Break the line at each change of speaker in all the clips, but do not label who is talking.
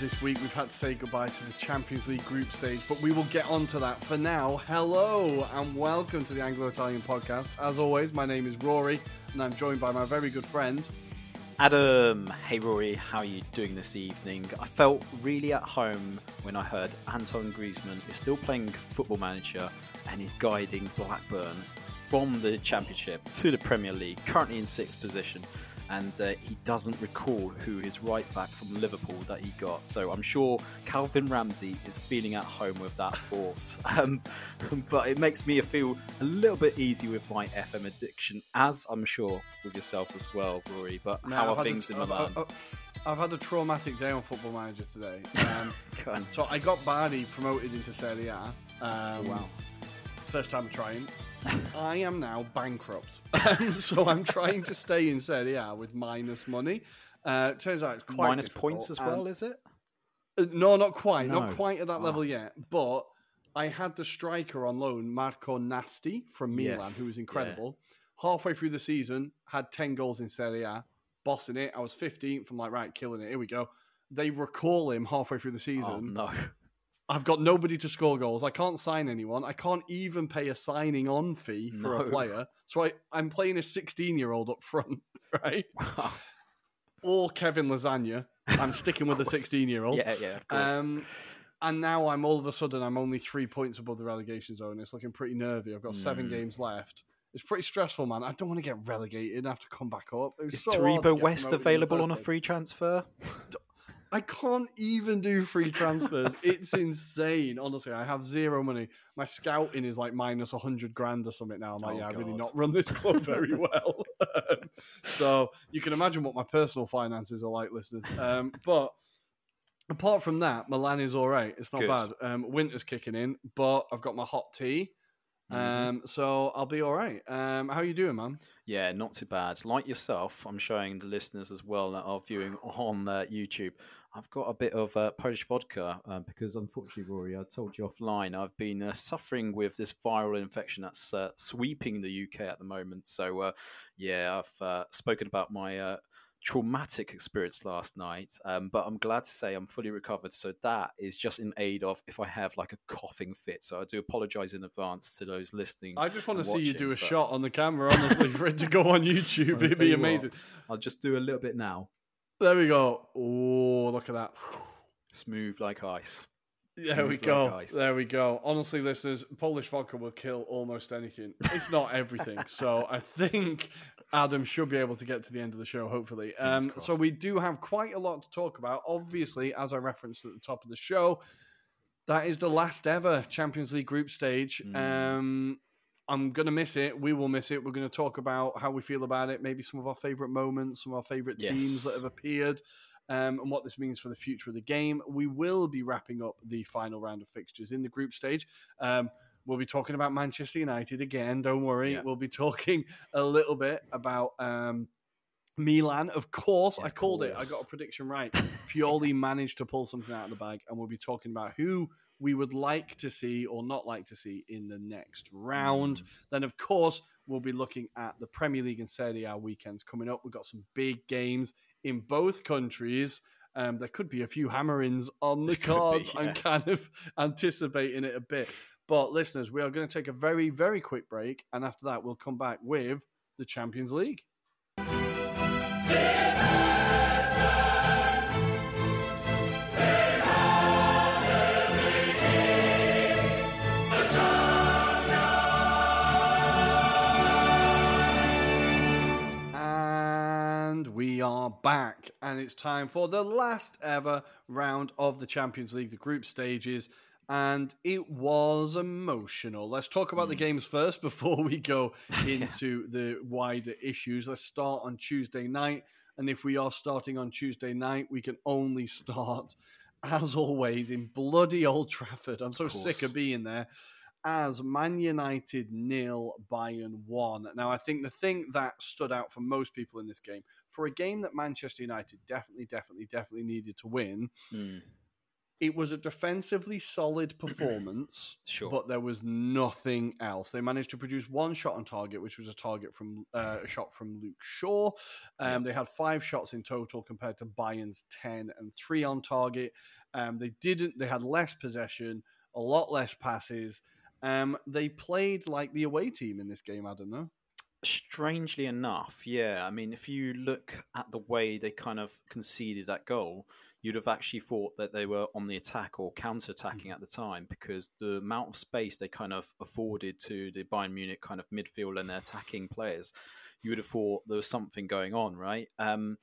this week we've had to say goodbye to the Champions League group stage, but we will get on to that. For now, hello and welcome to the Anglo Italian podcast. As always, my name is Ruairi and I'm joined by my very good friend.
Adam, hey Ruairi, how are you doing this evening? I felt really at home when I heard Antoine Griezmann is still playing Football Manager and is guiding Blackburn from the Championship to the Premier League, currently in sixth position and uh, he doesn't recall who his right back from Liverpool that he got. So I'm sure Calvin Ramsay is feeling at home with that thought. Um, but it makes me feel a little bit easy with my FM addiction, as I'm sure with yourself as well, Ruairi. But
Now,
how
I've
are things
a-
in Milan?
I've- I've had a traumatic day on Football Manager today. Um, so I got Bari promoted into Serie A. Um,
Wow.
First time trying. I am now bankrupt. Um, so I'm trying to stay in Serie A with minus money. Uh, turns out it's quite
Minus points as
and-
well, is it?
Uh, No, not quite.
No.
Not quite at that
Ah.
level yet. But I had the striker on loan, Marco Nasti from Milan,
Yes,
who was
yeah.
incredible. Halfway through the season, had 10 goals in Serie A, bossing it. I was 15th. I'm like, right, killing it. Here we go. They recall him halfway through the
Oh
season.
no.
I've got nobody to score goals. I can't sign anyone. I can't even pay a signing on fee for a player. So I, I'm playing a 16 year old up front, right? Or Kevin Lasagna. I'm sticking with the
course.
16 year old.
yeah, yeah, of course.
Um, and now I'm all of a sudden I'm only three points above the relegation zone. It's looking pretty nervy. I've got seven
Mm.
games left. It's pretty stressful, man. I don't want to get relegated and have to come back up.
Is
so
Taribo West
promoted in the
available on a free transfer?
I can't even do free transfers. it's insane. Honestly, I have zero money. My scouting is like minus hundred grand or something now. I'm like,
Oh,
yeah, I really not run this club very well. Um, so you can imagine what my personal finances are like, listeners. Um, but apart from that, Milan is all right. It's not
Good.
bad. Um, winter's kicking in, but I've got my hot tea.
Mhm.
Um, so I'll be all right. Um, how you doing, man?
Yeah, not too bad. Like yourself, I'm showing the listeners as well that are viewing on uh, YouTube. I've got a bit of uh, Polish vodka uh, because, unfortunately, Ruairi, I told you offline, I've been uh, suffering with this viral infection that's uh, sweeping the UK at the moment. So, uh, yeah, I've uh, spoken about my uh, traumatic experience last night, um, but I'm glad to say I'm fully recovered. So that is just in aid of if I have like a coughing fit. So I do apologise in advance to those listening.
I just want to see you do a
but-
shot on the camera, honestly, for it to go on YouTube. It'd be
you what,
amazing.
I'll just do a little bit now.
There we go. Oh, look at that.
Smooth like ice.
There we
Smooth like
go.
ice.
There we go. Honestly, listeners, Polish vodka will kill almost anything, if not everything. so I think Adam should be able to get to the end of the show, hopefully. Um, so we do have quite a lot to talk about. Obviously, as I referenced at the top of the show, that is the last ever Champions League group stage.
Mm.
Um, I'm going to miss it. We will miss it. We're going to talk about how we feel about it, maybe some of our favourite moments, some of our favourite teams that have appeared, um, and what this means for the future of the game. We will be wrapping up the final round of fixtures in the group stage. Um, we'll be talking about Manchester United again. Don't worry.
Yeah.
We'll be talking a little bit about. Um, Milan, of course,
Yeah,
I called it. I got a prediction right. Pioli managed to pull something out of the bag, and we'll be talking about who we would like to see or not like to see in the next round. Then, of course, we'll be looking at the Premier League and Serie A weekends coming up. We've got some big games in both countries. Um, there could be a few hammerings on the
Could be,
cards. I'm kind of anticipating it a bit. But listeners, we are going to take a very, very quick break, and after that, we'll come back with the Champions League. We are back, and it's time for the last ever round of the Champions League, the group stages, and it was emotional. Let's talk about the hmm. games first before we go into the wider issues. Let's start on Tuesday night, and if we are starting on Tuesday night, we can only start, as always, in bloody Old Trafford. I'm so sick of being there as Man United nil, Bayern one. Now, I think the thing that stood out for most people in this game, for a game that Manchester United definitely, definitely, definitely needed to win,
Mm,
it was a defensively solid performance,
Sure.
but there was nothing else. They managed to produce one shot on target, which was a target from uh, a shot from Luke Shaw. Um, They had five shots in total compared to Bayern's ten and three on target. Um, they didn't. They had less possession, a lot less passes. Um, they played like the away team in this game. I don't know.
Strangely enough, yeah. I mean, if you look at the way they kind of conceded that goal, you'd have actually thought that they were on the attack or counter attacking at the time because the amount of space they kind of afforded to the Bayern Munich kind of midfield and their attacking players, you would have thought there was something going on, right? Um,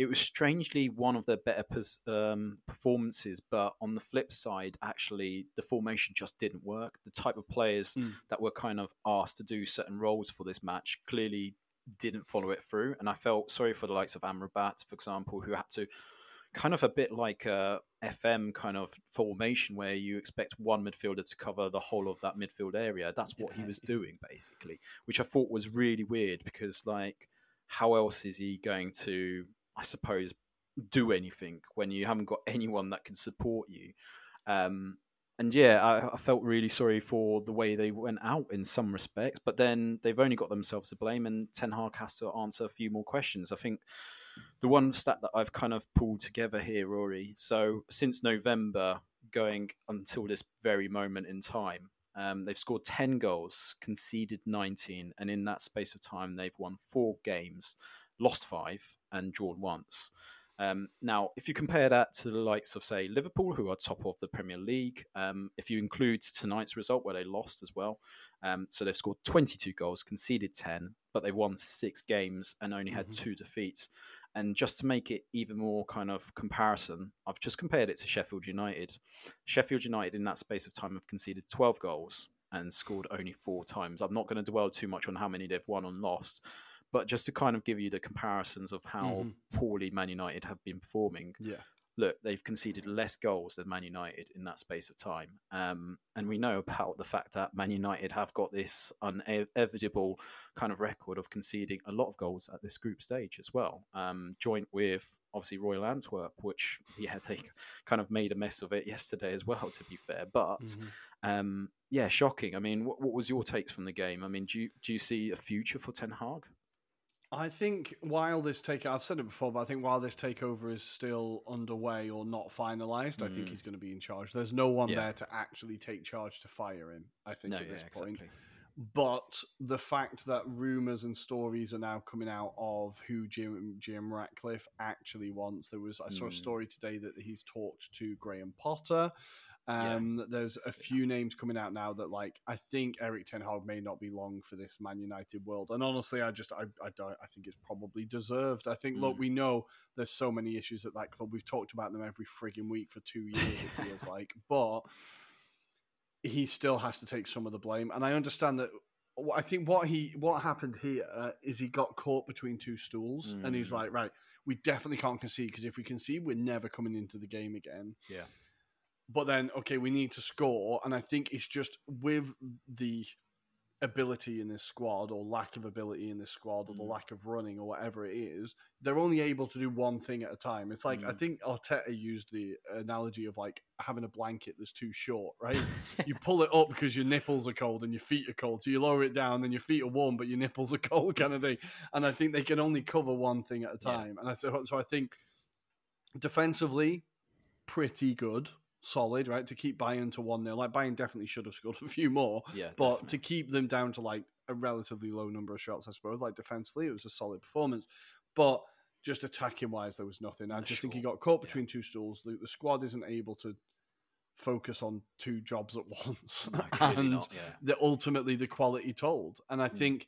it was strangely one of their better um, performances, but on the flip side, actually, the formation just didn't work. The type of players
Mm.
that were kind of asked to do certain roles for this match clearly didn't follow it through. And I felt sorry for the likes of Amrabat, for example, who had to kind of a bit like a FM kind of formation where you expect one midfielder to cover the whole of that midfield area. That's what he was doing basically, which I thought was really weird because like how else is he going to I suppose do anything when you haven't got anyone that can support you? Um, and yeah, I, I felt really sorry for the way they went out in some respects, but then they've only got themselves to blame, and Ten Hag has to answer a few more questions. I think the one stat that I've kind of pulled together here, Ruairi. So since November, going until this very moment in time, um, they've scored 10 goals, conceded 19, and in that space of time, they've won four games, lost five, and drawn once. Um, now, if you compare that to the likes of, say, Liverpool, who are top of the Premier League, um, if you include tonight's result where they lost as well, um, so they've scored 22 goals, conceded 10, but they've won six games and only had two defeats. And just to make it even more kind of comparison, I've just compared it to Sheffield United. Sheffield United, in that space of time, have conceded 12 goals and scored only four times. I'm not going to dwell too much on how many they've won and lost, but just to kind of give you the comparisons of how
Mhm.
poorly Man United have been performing.
Yeah.
Look, they've conceded less goals than Man United in that space of time. Um, and we know about the fact that Man United have got this inevitable kind of record of conceding a lot of goals at this group stage as well, um, joint with obviously Royal Antwerp, which, yeah, they kind of made a mess of it yesterday as well, to be fair. But
Mhm.
um, yeah, shocking. I mean, what, what was your takes from the game? I mean, do you, do you see a future for Ten Hag?
I think while this take, I've said it before, but I think while this takeover is still underway or not finalized, I think
Mm.
he's going to be in charge. There's no one
Yeah.
there to actually take charge to fire him. I think
No,
at
yeah,
this point.
exactly.
But the fact that rumors and stories are now coming out of who Jim Jim Ratcliffe actually wants, there was I saw a
Mm.
story today that he's talked to Graham Potter.
Yeah,
Um, that there's a few names coming out now that like I think Erik Ten Hag may not be long for this Man United world, and honestly, I just I I don't I think it's probably deserved. I think look,
Mm.
we know there's so many issues at that club. We've talked about them every frigging week for two years. It feels like, but he still has to take some of the blame. And I understand that. I think what he what happened here is he got caught between two stools, and he's
Mm.
like, right, we definitely can't concede because if we concede, we're never coming into the game again.
Yeah.
But then, okay, we need to score, and I think it's just with the ability in this squad or lack of ability in this squad or the
Mm.
lack of running or whatever it is, they're only able to do one thing at a time. It's like I
Mm.
think Arteta used the analogy of like having a blanket that's too short, right? you pull it up because your nipples are cold and your feet are cold, so you lower it down, then your feet are warm, but your nipples are cold, kind of thing. And I think they can only cover one thing at a
Yeah.
time. And I so, so I think defensively, pretty good, solid, right? To keep Bayern to 1 0. Like, Bayern definitely should have scored a few more.
Yeah,
But
definitely.
to keep them down to like a relatively low number of shots, I suppose, like defensively, it was a solid performance. But just attacking wise, there was nothing. I just think he got caught
Yeah.
between two stools. The, the squad isn't able to focus on two jobs at once.
No,
and
not, yeah.
the, ultimately, the quality told. And I
Mm.
think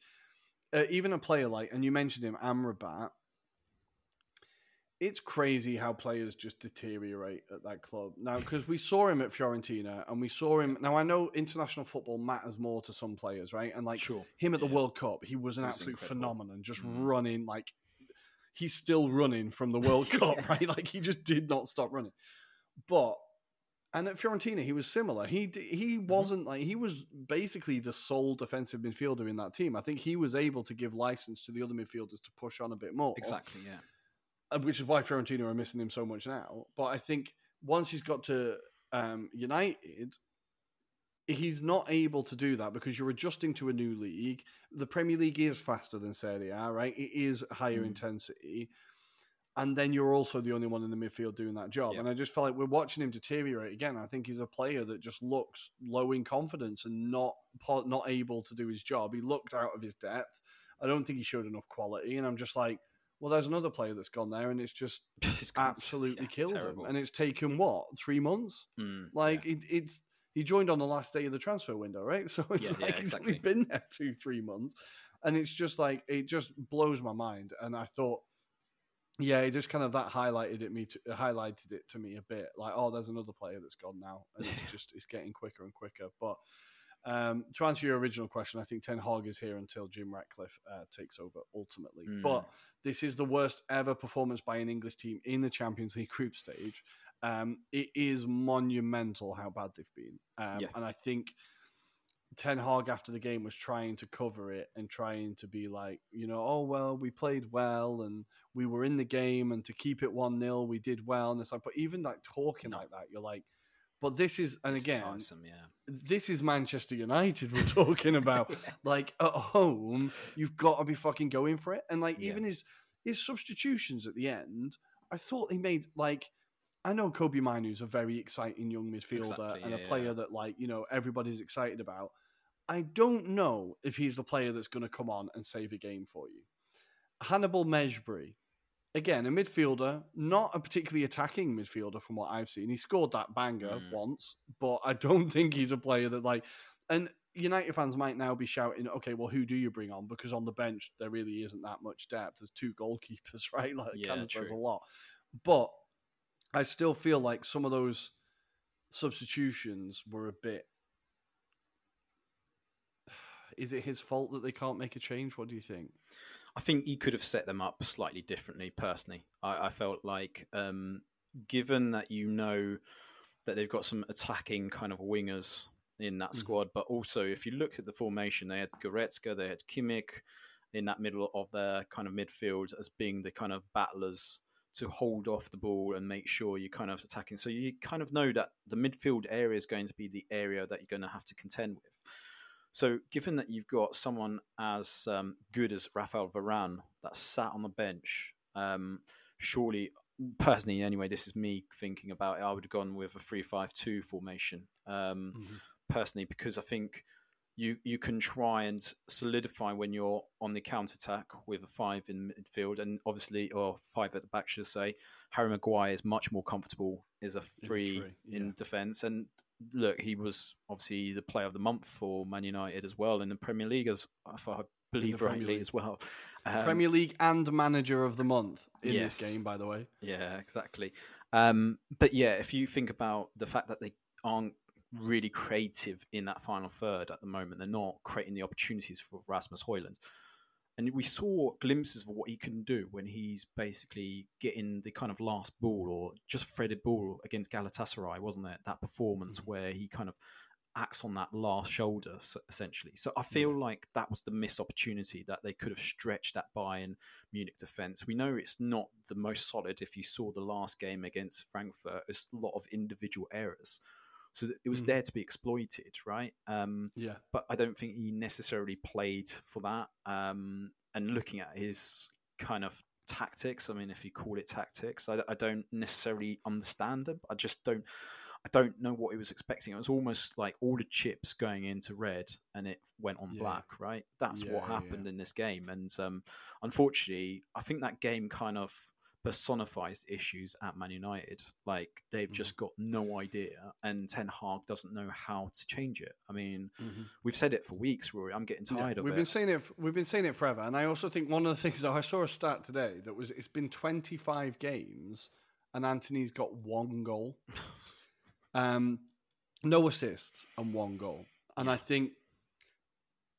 uh, even a player like, and you mentioned him, Amrabat, it's crazy how players just deteriorate at that club now because we saw him at Fiorentina and we saw him. Now I know international football matters more to some players, right? And like
Sure.
him at the
Yeah.
World Cup, he was an
was
absolute
incredible.
phenomenon, just
Mm.
running like he's still running from the World Cup, right? Like he just did not stop running. But and at Fiorentina, he was similar. He he
Mm-hmm.
wasn't like he was basically the sole defensive midfielder in that team. I think he was able to give license to the other midfielders to push on a bit more
Exactly, yeah.
Uh, which is why Fiorentina are missing him so much now. But I think once he's got to um, United, he's not able to do that because you're adjusting to a new league. The Premier League is faster than Serie A, right? It is higher
Mm.
intensity. And then you're also the only one in the midfield doing that job.
Yeah.
And I just feel like we're watching him deteriorate again. I think he's a player that just looks low in confidence and not not able to do his job. He looked out of his depth. I don't think he showed enough quality. And I'm just like, well, there's another player that's gone there, and it's just
It's
absolutely
yeah,
killed
terrible.
him. And it's taken what three months?
Mm,
Like
yeah.
it, it's he joined on the last day of the transfer window, right? So it's
Yeah,
like he's only been there two, three months, and it's just like it just blows my mind. And I thought, yeah, it just kind of that highlighted it me, to, highlighted it to me a bit. Like, oh, there's another player that's gone now, and it's just it's getting quicker and quicker. But um, to answer your original question, I think Ten Hag is here until Jim Ratcliffe uh, takes over ultimately.
Mm.
But this is the worst ever performance by an English team in the Champions League group stage. Um, it is monumental how bad they've been, um,
Yeah.
and I think Ten Hag after the game was trying to cover it and trying to be like, you know, oh well, we played well and we were in the game, and to keep it one 0 we did well. And it's like, but even like talking
No.
like that, you're like, but this is, and
It's
again,
yeah.
this is Manchester United we're talking about. Like at home, you've got to be fucking going for it. And like
Yeah.
even his his substitutions at the end, I thought he made like I know Kobbie Mainoo's a very exciting young midfielder
Exactly,
and a player
yeah.
that like, you know, everybody's excited about. I don't know if he's the player that's going to come on and save a game for you. Hannibal Mejbri, again, a midfielder, not a particularly attacking midfielder from what I've seen. He scored that banger
Mm.
once, but I don't think he's a player that like. And United fans might now be shouting, "Okay, well, who do you bring on?" Because on the bench there really isn't that much depth. There's two goalkeepers, right? Like,
Yeah,
kind of says a lot. But I still feel like some of those substitutions were a bit. Is it his fault that they can't make a change? What do you think?
I think he could have set them up slightly differently. Personally, I, I felt like, um, given that you know that they've got some attacking kind of wingers in that
Mhm.
squad, but also if you looked at the formation, they had Goretzka, they had Kimmich in that middle of their kind of midfield as being the kind of battlers to hold off the ball and make sure you're kind of attacking. So you kind of know that the midfield area is going to be the area that you're going to have to contend with. So, given that you've got someone as um, good as Raphael Varane that sat on the bench, um, surely, personally, anyway, this is me thinking about it. I would have gone with a three-five-two formation, um, personally, because I think you you can try and solidify when you're on the counter attack with a five in midfield, and obviously, or five at the back, should I say. Harry Maguire is much more comfortable as a three,
three,
in
yeah.
defence, and look, he was obviously the player of the month for Man United as well in the Premier League, as if I believe
Premier
rightly
League.
as well. Um,
Premier League and Manager of the Month in
yes.
this game, by the way.
yeah, exactly. Um, but yeah, if you think about the fact that they aren't really creative in that final third at the moment, they're not creating the opportunities for Rasmus Højlund. And we saw glimpses of what he can do when he's basically getting the kind of last ball or just threaded ball against Galatasaray, wasn't it? That performance mm. where he kind of acts on that last shoulder, essentially. So I feel like that was the missed opportunity that they could have stretched that Bayern Munich defense. We know it's not the most solid. If you saw the last game against Frankfurt, it's a lot of individual errors. So it was
Mhm.
there to be exploited, right? Um,
Yeah.
but I don't think he necessarily played for that. Um, and looking at his kind of tactics. I mean, if you call it tactics, I, I don't necessarily understand them. I just don't. I don't know what he was expecting. It was almost like all the chips going into red and it went on
Yeah.
black, right? That's
Yeah,
what happened
yeah.
in this game. And um, unfortunately, I think that game kind of personifies issues at Man United. Like they've
Mm-hmm.
just got no idea, and Ten Hag doesn't know how to change it. I mean,
Mhm.
we've said it for weeks, Ruairi. I'm getting
Yeah,
tired of
we've
it.
been saying it. We've been saying it forever, and I also think one of the things that I saw a stat today that was it's been 25 games, and Antony's got one goal, um, no assists and one goal, and I think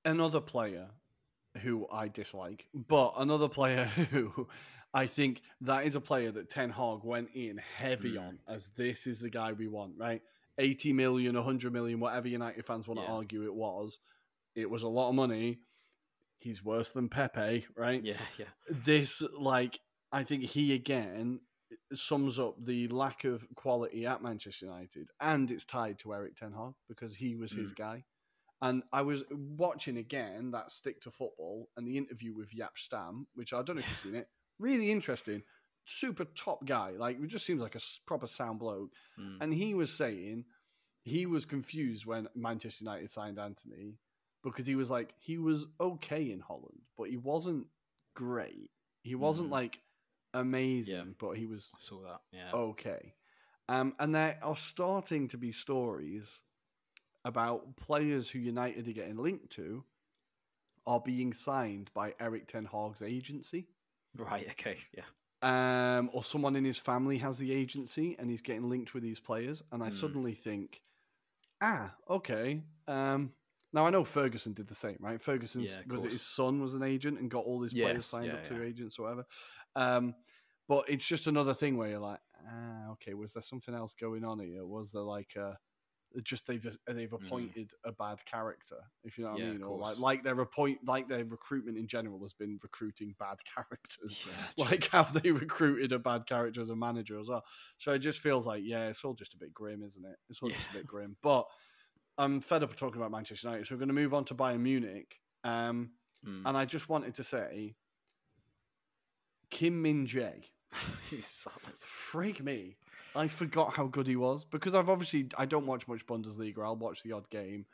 another player who I dislike, but another player who I think that is a player that Ten Hag went in heavy
Mm.
on as this is the guy we want, right? 80 million, 100 million, whatever United fans want to argue it was. It was a lot of money. He's worse than Pepe, right?
yeah, yeah,
This, like, I think he again sums up the lack of quality at Manchester United, and it's tied to Erik Ten Hag because he was his guy. And I was watching again that stick to football and the interview with Jaap Stam, which I don't know if you've seen it. Really interesting, super top guy. Like, it just seems like a proper sound bloke.
Mm.
And he was saying he was confused when Manchester United signed Antony because he was like, he was okay in Holland, but he wasn't great. He wasn't
Mm.
like amazing,
Yeah.
but he was
I saw that. Yeah,
okay. Um, and there are starting to be stories about players who United are getting linked to are being signed by Erik Ten Hag's agency.
Right. Okay, yeah,
Um, or someone in his family has the agency and he's getting linked with these players. And I
Hmm.
suddenly think, ah, okay. Um, now I know Ferguson did the same, right? Ferguson
Yeah,
was it his son was an agent and got all his players signed
yeah,
up to
yeah.
agents or whatever. Um, but it's just another thing where you're like, ah, okay, was there something else going on here? Was there like a just they've they've appointed a bad character, if you know what.
Yeah,
I mean, or like like their appoint like their recruitment in general has been recruiting bad characters
yeah.
like have they recruited a bad character as a manager as well? So it just feels like yeah, it's all just a bit grim, isn't it? It's all just a bit grim. But I'm fed up of talking about Manchester United, so we're going to move on to Bayern Munich. Um,
Mm.
and I just wanted to say, Kim Min Jae,
He's so- that's-
freak me. I forgot how good he was because I've obviously I don't watch much Bundesliga. I'll watch the odd game,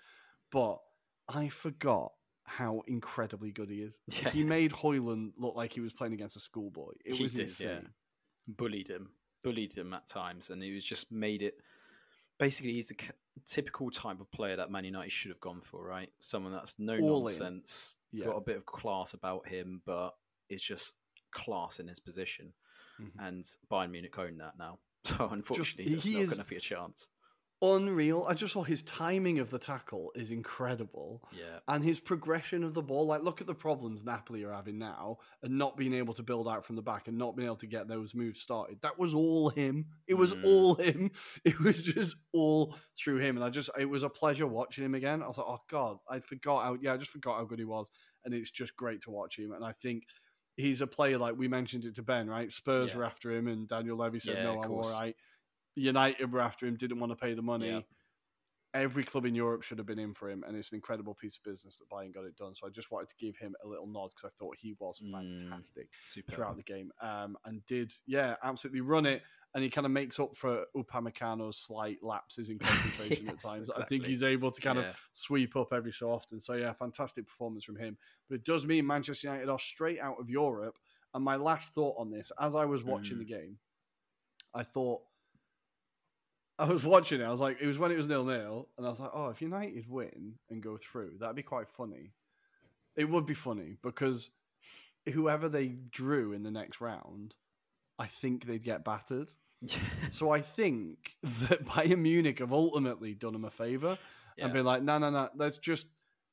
but I forgot how incredibly good he is.
Yeah.
He made Højlund look like he was playing against a schoolboy. It
He
was
did,
insane.
yeah. bullied him, bullied him at times, and he was just made it. Basically, he's the c- typical type of player that Man United should have gone for, right? Someone that's no
All
nonsense,
Yeah.
got a bit of class about him, but is just class in his position.
Mhm.
And Bayern Munich own that now. So unfortunately,
he
there's not going to be a chance.
Unreal. I just saw his timing of the tackle is incredible.
Yeah,
And his progression of the ball, like look at the problems Napoli are having now and not being able to build out from the back and not being able to get those moves started. That was all him. It was
Mm.
all him. It was just all through him. And I just it was a pleasure watching him again. I was like, oh God, I forgot how yeah, I just forgot how good he was. And it's just great to watch him. And I think he's a player like we mentioned it to Ben, right? Spurs
Yeah.
were after him and Daniel Levy said,
Yeah,
No, I'm all right. United were after him, didn't want to pay the money
Yeah.
Every club in Europe should have been in for him, and it's an incredible piece of business that Bayern got it done. So I just wanted to give him a little nod because I thought he was
Mm,
fantastic
super.
throughout the game, um, and did yeah absolutely run it. And he kind of makes up for Upamecano's slight lapses in concentration at
Yes,
times. I think he's able to kind
Yeah.
of sweep up every so often. So yeah, fantastic performance from him. But it does mean Manchester United are straight out of Europe. And my last thought on this, as I was watching
Mm.
the game, I thought I was watching it. I was like, it was when it was nil nil, and I was like, oh, if United win and go through, that'd be quite funny. It would be funny because whoever they drew in the next round, I think they'd get battered. So I think that Bayern Munich have ultimately done them a favour
Yeah.
and been like, no, no, no, let's just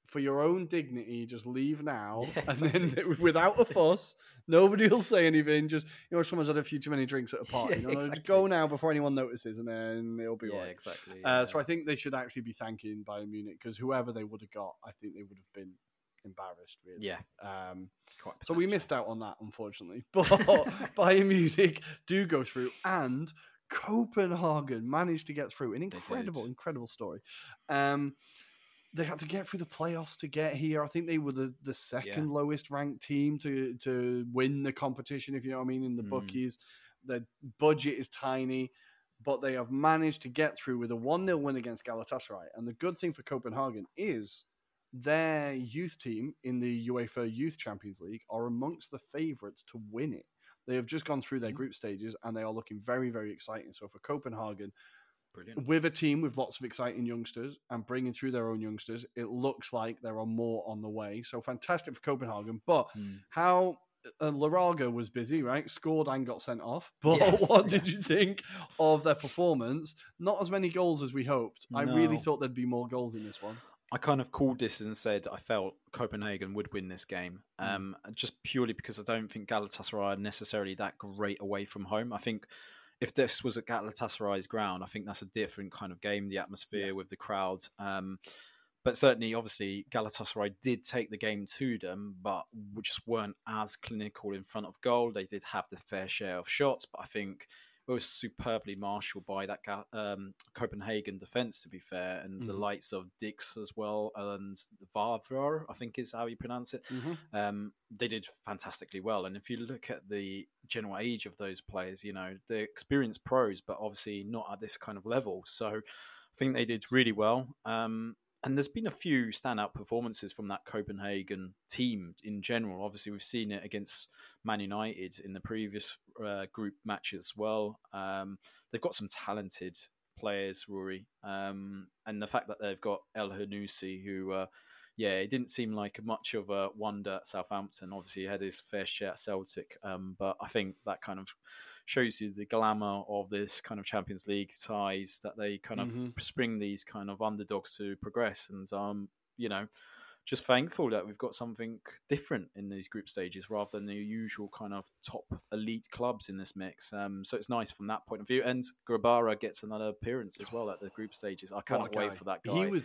for your own dignity, just leave now, and then without a fuss, nobody will say anything. Just you know, someone's had a few too many drinks at a party.
Yeah,
you know, Just go now before anyone notices, and then it'll be
yeah,
all right.
exactly.
Uh,
yeah.
so I think they should actually be thanking Bayern Munich because whoever they would have got, I think they would have been embarrassed. Really.
yeah,
Um,
quite
so we missed out on that, unfortunately. But Bayern Munich do go through, and Copenhagen managed to get through. An incredible, incredible story. Um, they had to get through the playoffs to get here. I think they were the, the second yeah. lowest ranked team to to win the competition, if you know what I mean, in the mm. bookies. The budget is tiny, but they have managed to get through with a 1 0 win against Galatasaray. And the good thing for Copenhagen is their youth team in the UEFA Youth Champions League are amongst the favourites to win it. They have just gone through their mm. group stages and they are looking very, very exciting. So for Copenhagen, Brilliant. with a team with lots of exciting youngsters and bringing through their own youngsters, it looks like there are more on the way. So fantastic for Copenhagen. But mm. how uh, Lerager was busy, right? Scored and got sent off. But yes, what yeah. did you think of their performance? Not as many goals as we hoped. No. I really thought there'd be more goals in this one.
I kind of called this and said I felt Copenhagen would win this game, mm. um, just purely because I don't think Galatasaray are necessarily that great away from home. I think if this was at Galatasaray's ground, I think that's a different kind of game. The atmosphere yeah. with the crowd. Um, but certainly, obviously, Galatasaray did take the game to them, but just weren't as clinical in front of goal. They did have the fair share of shots, but I think it was superbly marshaled by that um, Copenhagen defence, to be fair, and mm-hmm. the likes of Diks as well, and Vavro, I think is how you pronounce it. Mm-hmm. Um, they did fantastically well. And if you look at the general age of those players, you know, they're experienced pros, but obviously not at this kind of level. So I think they did really well. Um, and there's been a few standout performances from that Copenhagen team in general. Obviously, we've seen it against Man United in the previous uh, group match as well. Um, they've got some talented players, Ruairi, um, and the fact that they've got Elyounoussi, who uh, yeah, it didn't seem like much of a wonder at Southampton. Obviously, he had his fair share at Celtic, um, but I think that kind of shows you the glamour of this kind of Champions League ties that they kind of mm-hmm. spring these kind of underdogs to progress. And um, you know, just thankful that we've got something different in these group stages rather than the usual kind of top elite clubs in this mix. Um, so it's nice from that point of view. And Grabara gets another appearance as well at the group stages. I can't wait for that guy.
He was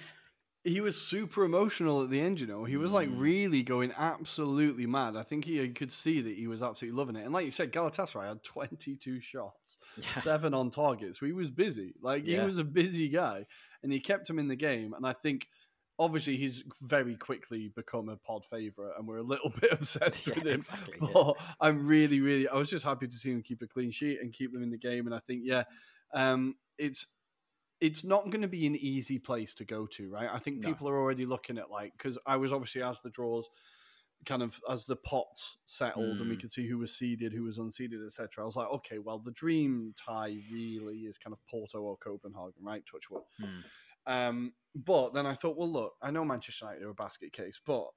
he was super emotional at the end. You know, he was like mm. really going absolutely mad. I think he could see that he was absolutely loving it. And like you said, Galatasaray had twenty two shots, yeah. seven on target, so he was busy. Like yeah. he was a busy guy, and he kept him in the game. And I think. Obviously, he's very quickly become a pod favorite, and we're a little bit obsessed yeah, with him. Exactly, but I'm really, really, I was just happy to see him keep a clean sheet and keep them in the game. And I think, yeah, um, it's it's not going to be an easy place to go to, right? I think people are already looking at like because I was obviously as the draws kind of as the pots settled mm. and we mm. could see who was seeded, who was unseeded, etc. I was like, okay, well, the dream tie really is kind of Porto or Copenhagen, right? Touch wood. Mm. Um, but then I thought, well, look, I know Manchester United are a basket case, but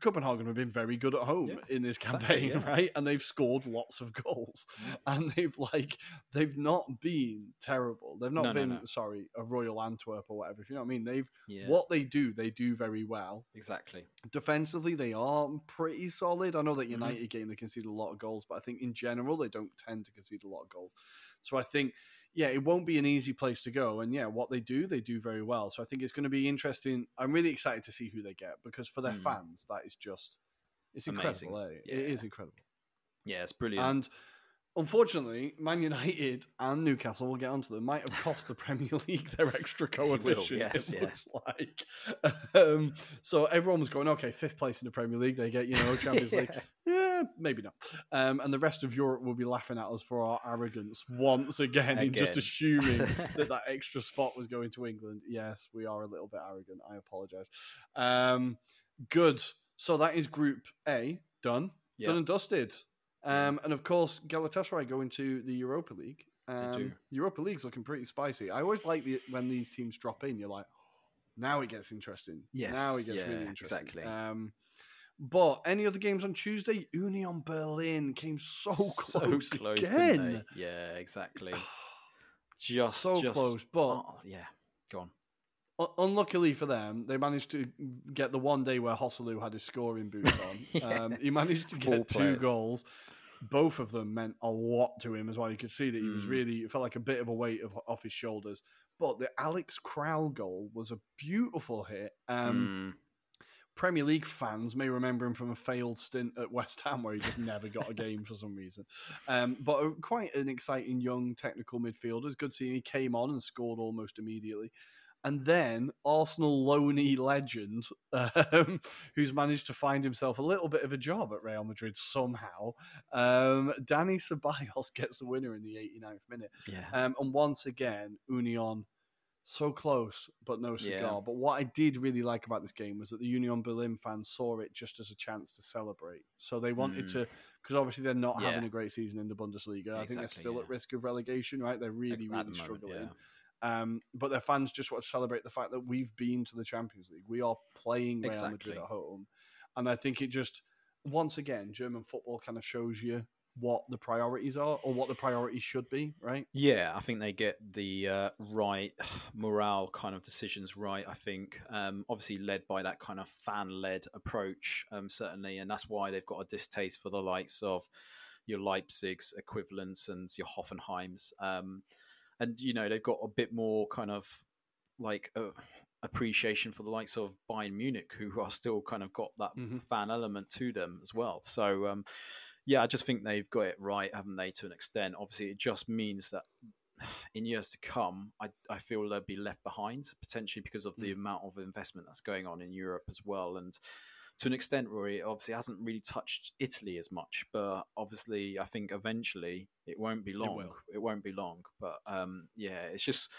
Copenhagen have been very good at home yeah, in this campaign, exactly, yeah. right? And they've scored lots of goals, and they've like they've not been terrible. They've not no, been no, no. sorry a Royal Antwerp or whatever. If you know what I mean, they've yeah. what they do, they do very well.
Exactly.
Defensively, they are pretty solid. I know that mm-hmm. United mm-hmm. game they concede a lot of goals, but I think in general they don't tend to concede a lot of goals. So I think yeah, it won't be an easy place to go. And yeah, what they do, they do very well. So I think it's going to be interesting. I'm really excited to see who they get because for their mm. fans, that is just it's incredible. Eh? Yeah. It is incredible.
Yeah, it's brilliant.
And unfortunately, Man United and Newcastle, we'll get onto them, might have cost the Premier League their extra coefficient. Will, yes, it yeah. looks like. Um, so everyone was going, okay, fifth place in the Premier League, they get you know Champions yeah. League. Yeah, maybe not. Um, and the rest of Europe will be laughing at us for our arrogance once again, again. in just assuming that that extra spot was going to England. Yes, we are a little bit arrogant. I apologise. Um, good. So that is Group A done, yeah. done and dusted. Um, and of course, Galatasaray going to the Europa League. Um, Europa League's looking pretty spicy. I always like the, when these teams drop in. You're like, now it gets interesting. Yes, now it gets yeah, really interesting. Exactly. Um, but any other games on Tuesday? Union Berlin came so close, so close again.
Yeah, exactly. Just
so
just,
close, but
oh, yeah, go
on. Unluckily for them, they managed to get the one day where Joselu had his scoring boots on. yeah. um, he managed to get two goals. Both of them meant a lot to him as well. You could see that he mm. was really, it felt like a bit of a weight of, off his shoulders. But the Alex Kral goal was a beautiful hit. Um, mm Premier League fans may remember him from a failed stint at West Ham where he just never got a game for some reason. Um, but a, quite an exciting young technical midfielder. It's good seeing he came on and scored almost immediately. And then Arsenal loanee legend, um, who's managed to find himself a little bit of a job at Real Madrid somehow, um, Dani Ceballos gets the winner in the 89th minute.
Yeah.
Um, and once again, Union so close, but no cigar.
Yeah.
But what I did really like about this game was that the Union Berlin fans saw it just as a chance to celebrate. So they wanted
Mm.
to, because obviously they're not having a great season in the Bundesliga. I think they're still
yeah.
at risk of relegation, right? They're really, really
moment,
struggling.
yeah.
Um, but their fans just want to celebrate the fact that we've been to the Champions League. We are playing Real Madrid at home. And I think it just, once again, German football kind of shows you what the priorities are or what the priorities should be, right?
Yeah, I think they get the uh, right morale kind of decisions right. I think, um, obviously led by that kind of fan-led approach, um, certainly, and that's why they've got a distaste for the likes of your Leipzig's equivalents and your Hoffenheims, um, and you know they've got a bit more kind of like uh, appreciation for the likes of Bayern Munich, who are still kind of got that
Mhm.
fan element to them as well. So. Um, yeah, I just think they've got it right, haven't they, to an extent? Obviously, it just means that in years to come, I, I feel they'll be left behind, potentially because of the amount of investment that's going on in Europe as well. And to an extent, Ruairi, it obviously hasn't really touched Italy as much, but obviously, I think eventually it won't be long.
will.
It, won't be long. But um, yeah, it's just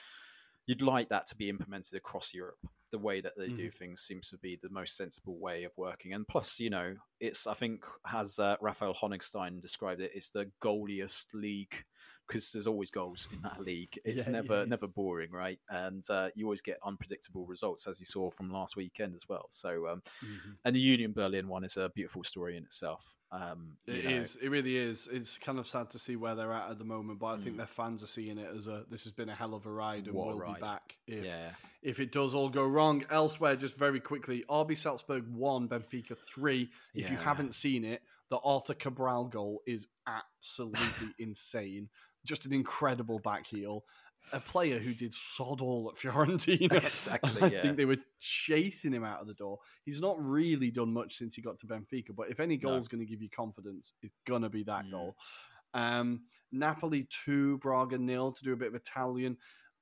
you'd like that to be implemented across Europe. The way that they do things seems to be the most sensible way of working. And plus, you know, it's I think as uh, Raphael Honigstein described it, it's the goaliest league because there's always goals in that league. It's
Yeah,
never
yeah,
never boring, right? And uh, you always get unpredictable results, as you saw from last weekend as well. So, um, and the Union Berlin one is a beautiful story in itself. Um,
It
know,
is. It really is. It's kind of sad to see where they're at at the moment, but I
Mm.
think their fans are seeing it as a this has been a hell of a ride and we'll be back if
Yeah.
if it does all go wrong. Elsewhere, just very quickly, RB Salzburg one, Benfica three. If you haven't seen it, the Arthur Cabral goal is absolutely insane. Just an incredible back heel. A player who did sod all at Fiorentina.
Exactly,
I
yeah.
think they were chasing him out of the door. He's not really done much since he got to Benfica, but if any
No.
goal's going to give you confidence, it's going to be that
Mm.
goal. Um, Napoli 2, Braga nil to do a bit of Italian.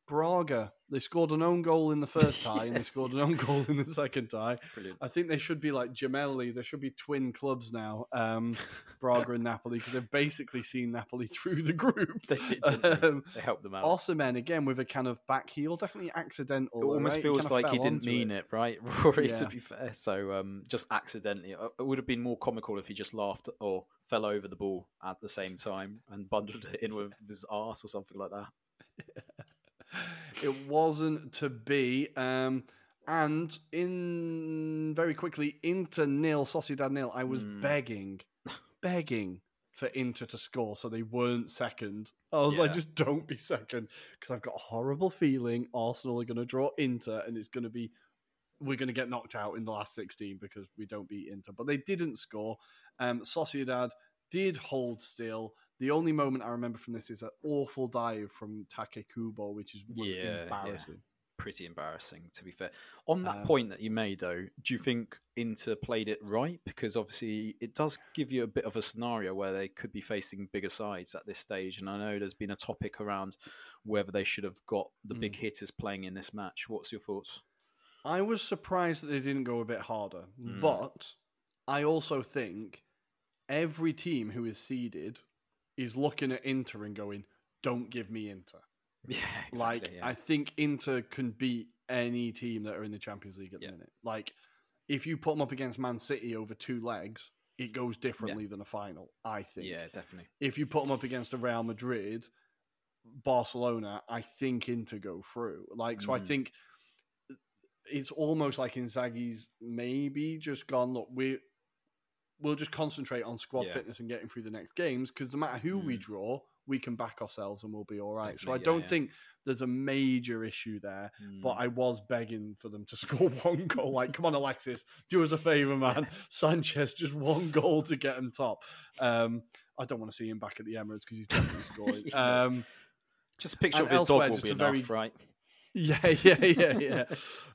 Braga, they scored an own goal in the first tie and they scored an own goal in the second tie.
Brilliant.
I think they should be like gemelli. There should be twin clubs now, um, Braga and Napoli, because they've basically seen Napoli through the group.
They did, didn't they?
Um,
They helped them out.
Osimhen again with a kind of back heel, definitely accidental.
it almost
right?
feels
kinda
like he didn't mean it, right, Ruairi?
Yeah.
To be fair, so um, just accidentally, Uh, it would have been more comical if he just laughed or fell over the ball at the same time and bundled it in with his arse or something like that.
It wasn't to be. Um, and in very quickly, Inter nil, Sociedad nil. I was
Hmm.
begging, begging for Inter to score so they weren't second. I was like, just don't be second because I've got a horrible feeling Arsenal are going to draw Inter and it's going to be. We're going to get knocked out in the last 16 because we don't beat Inter. But they didn't score. Um, Sociedad did hold still. The only moment I remember from this is an awful dive from Take Kubo, which is was
Yeah, yeah.
embarrassing.
Pretty embarrassing, to be fair. On that
Um,
point that you made, though, do you think Inter played it right? Because obviously, it does give you a bit of a scenario where they could be facing bigger sides at this stage. And I know there's been a topic around whether they should have got the big
Hmm.
hitters playing in this match. What's your thoughts?
I was surprised that they didn't go a bit harder,
Mm.
but I also think every team who is seeded is looking at Inter and going, "Don't give me Inter."
Yeah,
like
yeah.
I think Inter can beat any team that are in the Champions League at
Yeah.
the minute. Like if you put them up against Man City over two legs, it goes differently than a final. I think.
yeah, definitely.
If you put them up against a Real Madrid, Barcelona, I think Inter go through. Like so, I
Mm.
think it's almost like Inzaghi's maybe just gone. Look, we we'll just concentrate on squad
Yeah.
fitness and getting through the next games because no matter who we
Mm.
draw, we can back ourselves and we'll be all right. so I
yeah,
don't
yeah.
think there's a major issue there. But
Mm.
I was begging for them to score one goal. Like, come on, Alexis, do us a favour, man. Sanchez, just one goal to get him top. Um, I don't want to see him back at the Emirates because he's definitely scoring. Um,
Just a picture of his
elsewhere,
dog will
just
be
a
enough,
very-
right?
Yeah, yeah, yeah, yeah.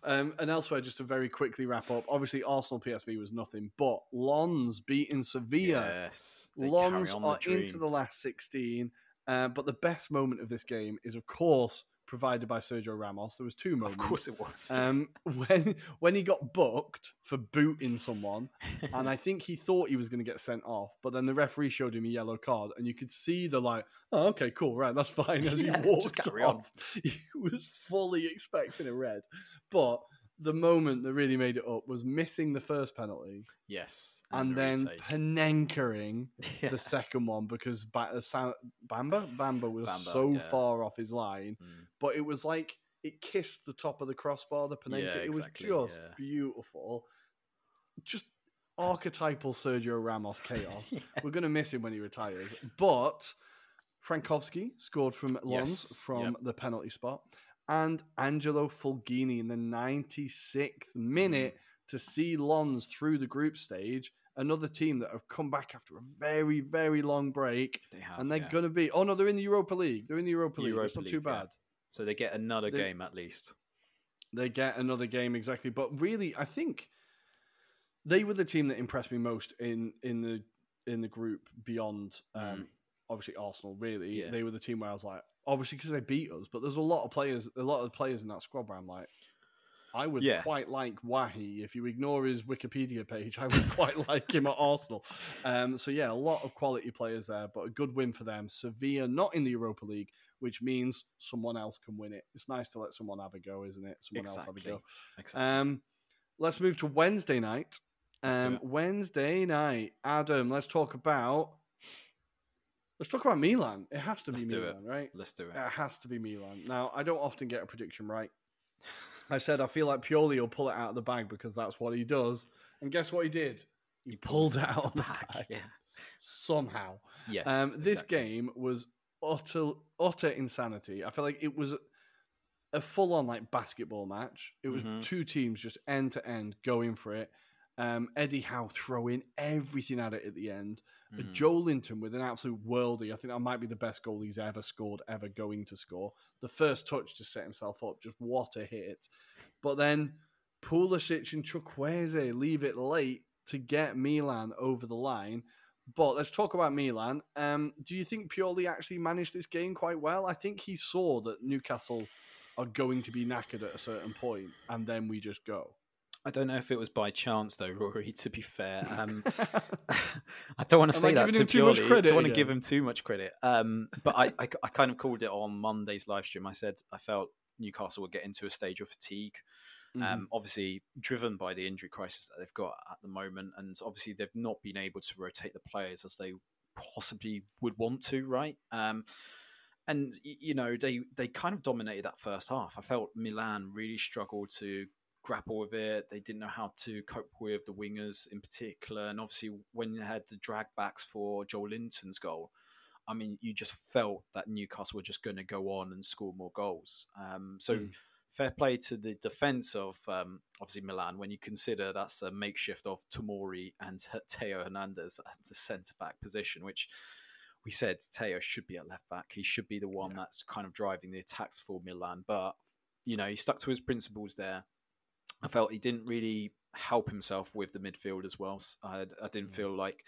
um, and elsewhere, just to very quickly wrap up. Obviously, Arsenal PSV was nothing, but Lens beating Sevilla.
Yes. Lens the
are into the last 16. Uh, but the best moment of this game is, of course, provided by Sergio Ramos. There was two moments.
Of course it was.
Um, when when he got booked for booting someone, and I think he thought he was going to get sent off, but then the referee showed him a yellow card, and you could see the like, oh, okay, cool, right, that's fine. As
Yeah,
he walked
carry on.
he was fully expecting a red, but the moment that really made it up was missing the first penalty
yes.
and
the
then
retake.
Panenkering
Yeah.
the second one because ba- uh, Sa- Bamba Bamba was
Bamba,
so
yeah.
far off his line,
Mm.
but it was like it kissed the top of the crossbar. The Panenka,
Yeah,
it was just beautiful, just archetypal Sergio Ramos chaos. We're gonna miss him when he retires, but Frankowski scored from Lens
Yes,
from
yep.
the penalty spot, and Angelo Fulgini in the 96th
Mm.
minute to see Lens through the group stage. Another team that have come back after a very, very long break,
They have,
and they're
yeah.
going to be. Oh no, they're in the Europa League. They're in the Europa League.
Europa
it's not too
League, yeah.
bad.
So they get another
They-
game at least.
They get another game exactly. But really, I think they were the team that impressed me most in in the in the group beyond um, obviously Arsenal. Really,
Mm. Yeah.
they were the team where I was like, obviously because they beat us, but there's a lot of players, a lot of players in that squad where I'm like. I would
Yeah.
quite like Wahi. If you ignore his Wikipedia page, I would quite like him at Arsenal. Um, so yeah, a lot of quality players there, but a good win for them. Sevilla not in the Europa League, which means someone else can win it. It's nice to let someone have a go, isn't it? Someone else have a go.
Exactly.
Um, let's move to Wednesday night. Um. Wednesday night, Adam. Let's talk about. Let's talk about Milan. It has to be
Let's it.
Milan, right?
Let's do it.
It has to be Milan. Now, I don't often get a prediction right. I said I feel like Pioli will pull it out of the bag because that's what he does. And guess what he did? He, pulled it out of the
back,
bag
Yeah.
somehow.
Yes.
Um, this
exactly.
game was utter utter insanity. I feel like it was a full on like basketball match. It was
Mhm.
two teams just end to end going for it. Um, Eddie Howe throwing everything at it at the end.
Mm.
Joelinton with an absolute worldie. I think that might be the best goal he's ever scored, ever going to score. The first touch to set himself up, just what a hit. But then Pulisic and Chukwueze leave it late to get Milan over the line. But let's talk about Milan. Um, do you think Pioli actually managed this game quite well? I think he saw that Newcastle are going to be knackered at a certain point, and then we just go.
I don't know if it was by chance though, Rory. To be fair, um, I don't want to say that to
him too much
Pioli.
credit
don't want to give him too much credit. Um, but I, I, I kind of called it on Monday's live stream. I said I felt Newcastle would get into a stage of fatigue.
Mm-hmm.
Um, obviously, driven by the injury crisis that they've got at the moment, and obviously they've not been able to rotate the players as they possibly would want to, right? Um, and you know they they kind of dominated that first half. I felt Milan really struggled to grapple with it. They didn't know how to cope with the wingers in particular, and obviously when you had the drag backs for Joelinton's goal. I mean, you just felt that Newcastle were just going to go on and score more goals. Um, so,
Mm.
fair play to the defense of um, obviously Milan when you consider that's a makeshift of Tomori and Theo Hernandez at the centre back position, which we said Theo should be at left back. He should be the one that's kind of driving the attacks for Milan. But, you know, he stuck to his principles there. I felt he didn't really help himself with the midfield as well. I, I didn't feel like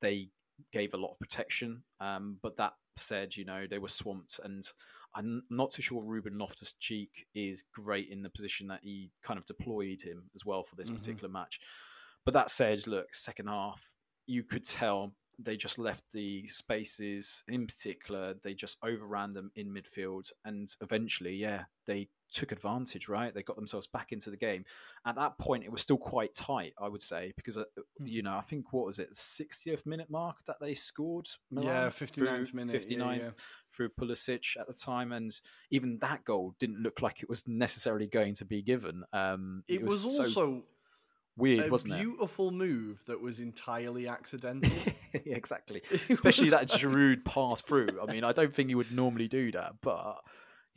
they gave a lot of protection. Um, but that said, you know, they were swamped. And I'm not too sure Ruben Loftus Cheek is great in the position that he kind of deployed him as well for this
Mhm.
particular match. But that said, look, second half, you could tell they just left the spaces in particular, they just overran them in midfield. And eventually, yeah, they took advantage, right? They got themselves back into the game. At that point, it was still quite tight, I would say, because, uh, you know, I think, what was it, 60th minute mark that they scored?
Yeah, 59th
Through
minute,
59th
yeah.
through Pulisic at the time. And even that goal didn't look like it was necessarily going to be given. Um,
It, was,
so
also
weird,
a
wasn't it?
beautiful move that was entirely accidental.
yeah, exactly. Especially that Giroud pass through. I mean, I don't think he would normally do that, but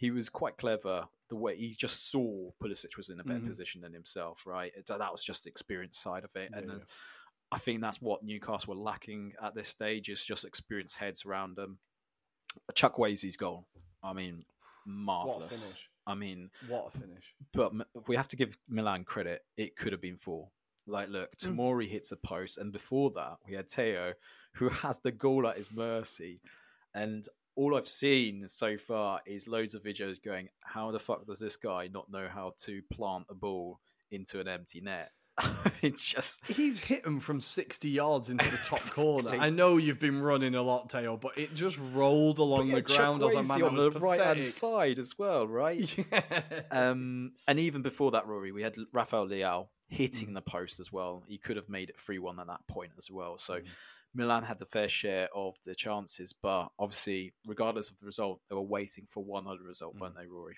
he was quite clever. The way he just saw Pulisic was in a better
Mhm.
position than himself, right? It- that was just the experience side of it, and
Yeah,
then
yeah.
I think that's what Newcastle were lacking at this stage is just experienced heads around them. Chukwueze's goal, I mean, marvelous. I mean,
What a finish!
but we have to give Milan credit. It could have been four. Like, look,
Mm.
Tomori hits the post, and before that, we had Theo, who has the goal at his mercy. And all I've seen so far is loads of videos going, "How the fuck does this guy not know how to plant a ball into an empty net?" it's just
he's hit him from 60 yards into the top
Exactly.
corner. I know you've been running a lot, Tail, but it just rolled along
yeah,
the ground. Was like, man,
on the right hand side as well, right?
Yeah.
Um, and even before that, Rory, we had Rafael Leao hitting
Mm.
the post as well. He could have made it 3 1 at that point as well. So
Mm.
Milan had the fair share of the chances, but obviously, regardless of the result, they were waiting for one other result,
Mm.
weren't they, Rory?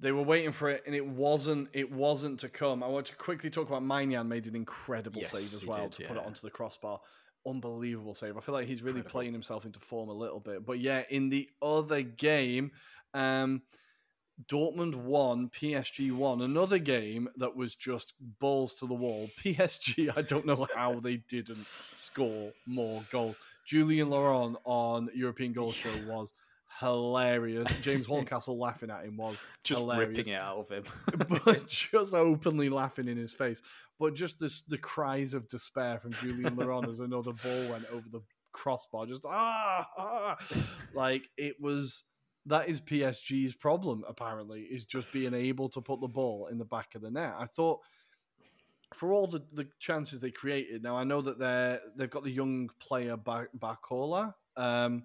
They were waiting for it, and it wasn't. It wasn't to come. I want to quickly talk about Maignan. Made an incredible
Yes,
save as well
did,
to put it onto the crossbar. Unbelievable save. I feel like he's really
Incredible.
playing himself into form a little bit. But yeah, in the other game, um, Dortmund won, PSG won. Another game that was just balls to the wall. PSG, I don't know how they didn't score more goals. Julien Laurens on European Goal Show was hilarious. James Horncastle laughing at him was
Just
hilarious
ripping it out of him.
but just openly laughing in his face. But just this, the cries of despair from Julien Laurens as another ball went over the crossbar. Just ah, ah, like it was. That is PSG's problem. Apparently, is just being able to put the ball in the back of the net. I thought for all the, the chances they created. Now I know that they're they've got the young player Ba- Barcola. Um,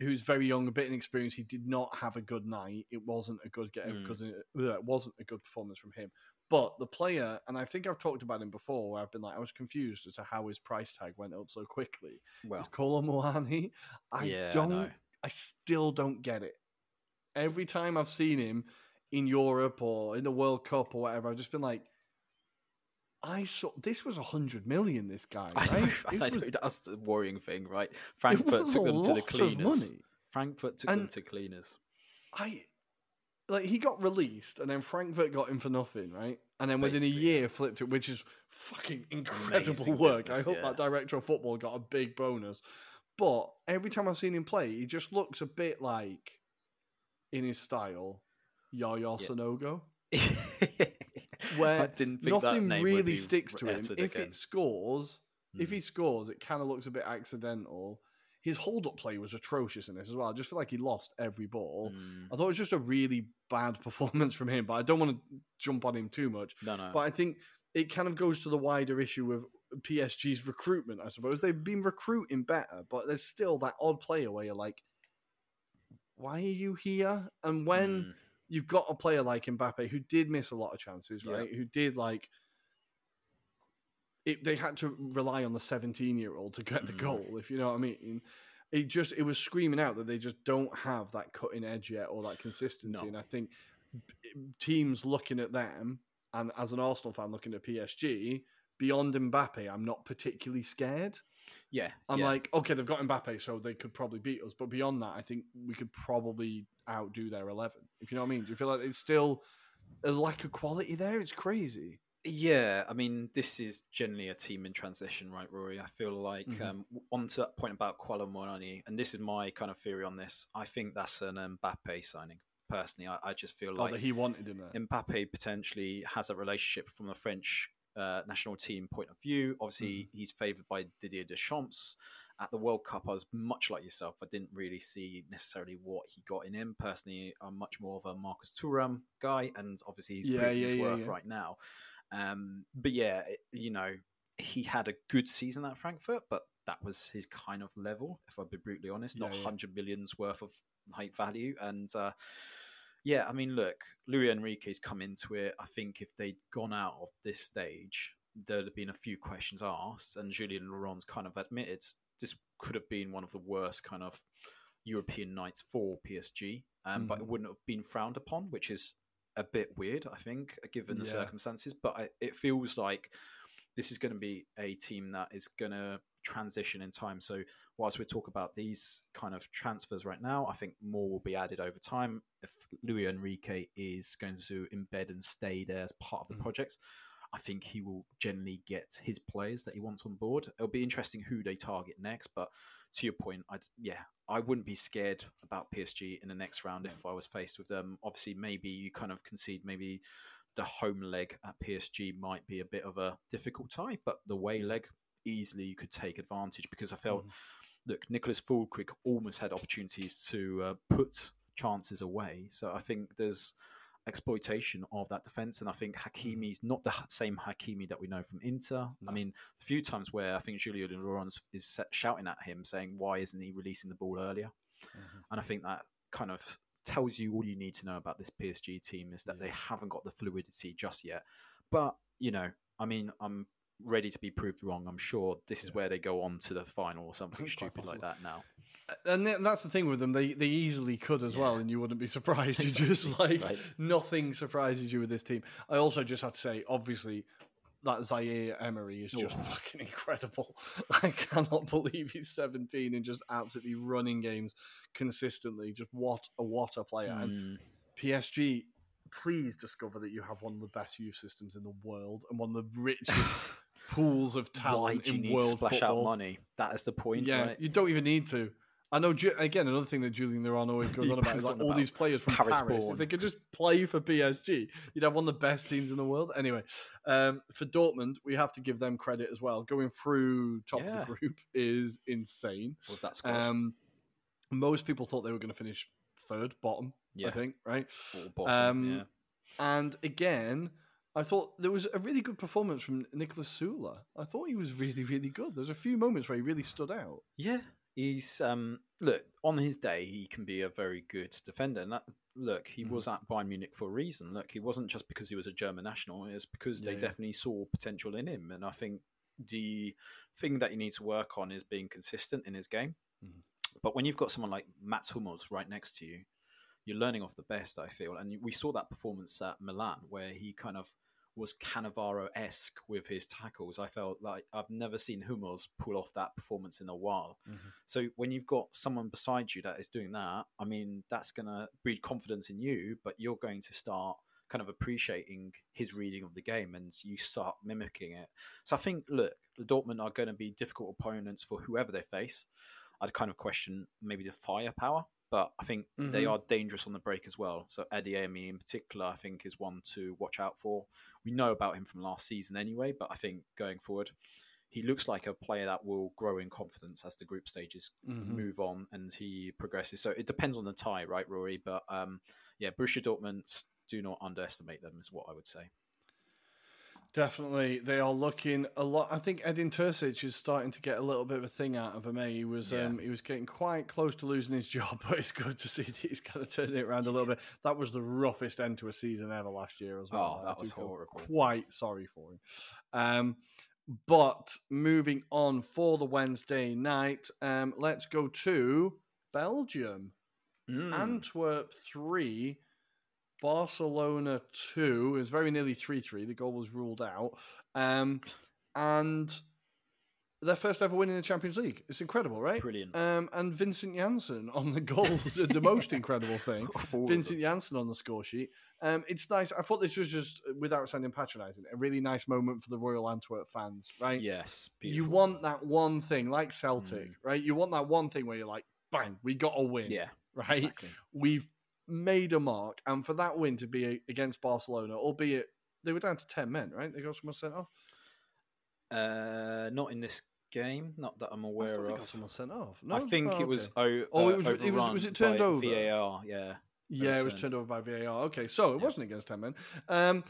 who's very young, a bit inexperienced. He did not have a good night. It wasn't a good get
Mm.
because it, it wasn't a good performance from him. But the player, and I think I've talked about him before, where I've been like, I was confused as to how his price tag went up so quickly.
well,
It's Muani. I
yeah,
don't,
know.
I still don't get it. Every time I've seen him in Europe or in the World Cup or whatever, I've just been like, I saw this was a hundred million. This guy,
I
right?
know,
This
I
was-
that's the worrying thing, right? Frankfurt took them to the cleaners. Frankfurt took them to cleaners.
I like he got released and then Frankfurt got him for nothing, right? And then within a
Basically,
year flipped it, which is fucking incredible
Amazing
work.
business,
I hope
yeah.
that director of football got a big bonus. But every time I've seen him play, he just looks a bit like in his style, Yaya Sanogo. Where
I didn't think
nothing really sticks to him. If
again.
it scores, if
Mm.
he scores, it kind of looks a bit accidental. His hold up play was atrocious in this as well. I just feel like he lost every ball.
Mm,
I thought it was just a really bad performance from him, but I don't want to jump on him too much.
no, no.
But I think it kind of goes to the wider issue of PSG's recruitment, I suppose. They've been recruiting better, but there's still that odd player where you're like, why are you here? And when
Mm,
you've got a player like Mbappe who did miss a lot of chances,
Yeah.
right? Who did like it, they had to rely on the 17 year old to get the
Mm.
goal, if you know what I mean. It just it was screaming out that they just don't have that cutting edge yet or that consistency.
No.
And I think teams looking at them and as an Arsenal fan looking at PSG, beyond Mbappe, I'm not particularly scared.
yeah,
I'm
yeah.
like, okay, they've got Mbappe, so they could probably beat us. But beyond that, I think we could probably outdo their 11. If you know what I mean. Do you feel like it's still a lack of quality there? It's crazy.
Yeah, I mean, this is generally a team in transition, right, Rory? I feel like
Mhm.
um, on to that point about Kolo Muani, and this is my kind of theory on this. I think that's an Mbappe signing. Personally, I, I just feel
Oh,
like
he wanted him there.
Mbappe potentially has a relationship from the French uh, national team point of view. Obviously,
Mm-hmm.
he's favoured by Didier Deschamps. At the World Cup, I was much like yourself. I didn't really see necessarily what he got in him. Personally, I'm much more of a Marcus Thuram guy, and obviously he's
Yeah,
proving
yeah,
his
yeah,
worth right now. Um, but yeah, you know, he had a good season at Frankfurt, but that was his kind of level, if I'll be brutally honest. Not
Yeah, yeah.
hundred millions worth of height value, and uh, yeah, I mean, look, Luis Enrique's come into it. I think if they'd gone out of this stage, there'd have been a few questions asked, and Julien Laurens's kind of admitted this could have been one of the worst kind of European nights for PSG, um, but it
Mhm.
wouldn't have been frowned upon, which is a bit weird, I think, given the
Yeah.
circumstances. But I, it feels like this is going to be a team that is going to transition in time. So whilst we talk about these kind of transfers right now, I think more will be added over time. If Luis Enrique is going to embed and stay there as part of the
Mhm.
projects, I think he will generally get his players that he wants on board. It'll be interesting who they target next, but to your point, I yeah, I wouldn't be scared about PSG in the next round if I was faced with them. Obviously, maybe you kind of concede maybe the home leg at PSG might be a bit of a difficult tie, but the away leg easily you could take advantage because I felt
Mhm.
look, Niclas Füllkrug almost had opportunities to uh, put chances away. So I think there's exploitation of that defense, and I think Hakimi's not the same Hakimi that we know from Inter. No. I mean, a few times where I think Julien Laurens is shouting at him, saying, "Why isn't he releasing the ball earlier?" Mm-hmm. And I think that kind of tells you all you need to know about this PSG team is that yeah. they haven't got the fluidity just yet. But you know, I mean, I'm ready to be proved wrong. I'm sure this is where they go on to the final or something stupid like that now.
And that's the thing with them; they they easily could as yeah. well, and you wouldn't be surprised. Exactly. You just like right. nothing surprises you with this team. I also just have to say, obviously, that Zaire Emery is just oh. fucking incredible. I cannot believe he's 17 and just absolutely running games consistently. Just what a what a player. Mm. And hmm. PSG, please discover that you have one of the best youth systems in the world and one of the richest pools of talent Why do you in need world to
splash
football.
out money? That is the point.
Yeah,
right?
you don't even need to. I know. Again, another thing that Julien Laurens always goes on about is like all these players from Paris. Paris if they could just play for PSG, you'd have one of the best teams in the world. Anyway, um, for Dortmund, we have to give them credit as well. Going through top yeah. of the group is insane.
Well, that's um,
most people thought they were going to finish third, bottom. Yeah. I think right.
Bottom, um, yeah.
And again, I thought there was a really good performance from Niklas Süle. I thought he was really, really good. There's a few moments where he really stood out.
Yeah, he's um, look on his day he can be a very good defender. And that, look, he mm. was at Bayern Munich for a reason. Look, he wasn't just because he was a German national. It was because yeah, they yeah. definitely saw potential in him. And I think the thing that you need to work on is being consistent in his game. Mm. But when you've got someone like Mats Hummels right next to you, you're learning off the best. I feel, and we saw that performance at Milan where he kind of was Cannavaro esque with his tackles. I felt like I've never seen Hummels pull off that performance in a while. Mm-hmm. So when you've got someone beside you that is doing that, I mean, that's going to breed confidence in you, but you're going to start kind of appreciating his reading of the game and you start mimicking it. So I think, look, the Dortmund are going to be difficult opponents for whoever they face. I'd kind of question maybe the firepower but I think mm-hmm. they are dangerous on the break as well. So Adeyemi in particular, I think, is one to watch out for. We know about him from last season anyway, but I think going forward, he looks like a player that will grow in confidence as the group stages mm-hmm. move on and he progresses. So it depends on the tie, right, Rory? But um, yeah, Borussia Dortmund, do not underestimate them, is what I would say.
Definitely, they are looking a lot. I think Edin Terzic is starting to get a little bit of a thing out of him. Eh? He was yeah. um, he was getting quite close to losing his job, but it's good to see that he's kind of turning it around a little bit. That was the roughest end to a season ever last year as well.
Oh, that I was horrible.
Quite sorry for him. Um, but moving on for the Wednesday night, um, let's go to Belgium. Mm. Antwerp three, Barcelona 2 is very nearly 3 3. The goal was ruled out. Um, and their first ever win in the Champions League. It's incredible, right?
Brilliant.
Um, and Vincent Janssen on the goals, the most incredible thing. Vincent Janssen on the score sheet. Um, it's nice. I thought this was just, without sounding patronising, a really nice moment for the Royal Antwerp fans, right?
Yes.
Beautiful. You want that one thing, like Celtic, mm. right? You want that one thing where you're like, bang, we got a win.
Yeah.
Right? Exactly. We've made a mark, and for that win to be against Barcelona, albeit they were down to ten men, right? They got someone sent off.
Uh, not in this game, not that I'm aware
of.
got
someone sent off. No?
I think
oh,
it was. O-
oh, it was. It was, was it turned over?
VAR, yeah.
Yeah, it was turned over by VAR. Okay, so it yeah. wasn't against ten men. Um,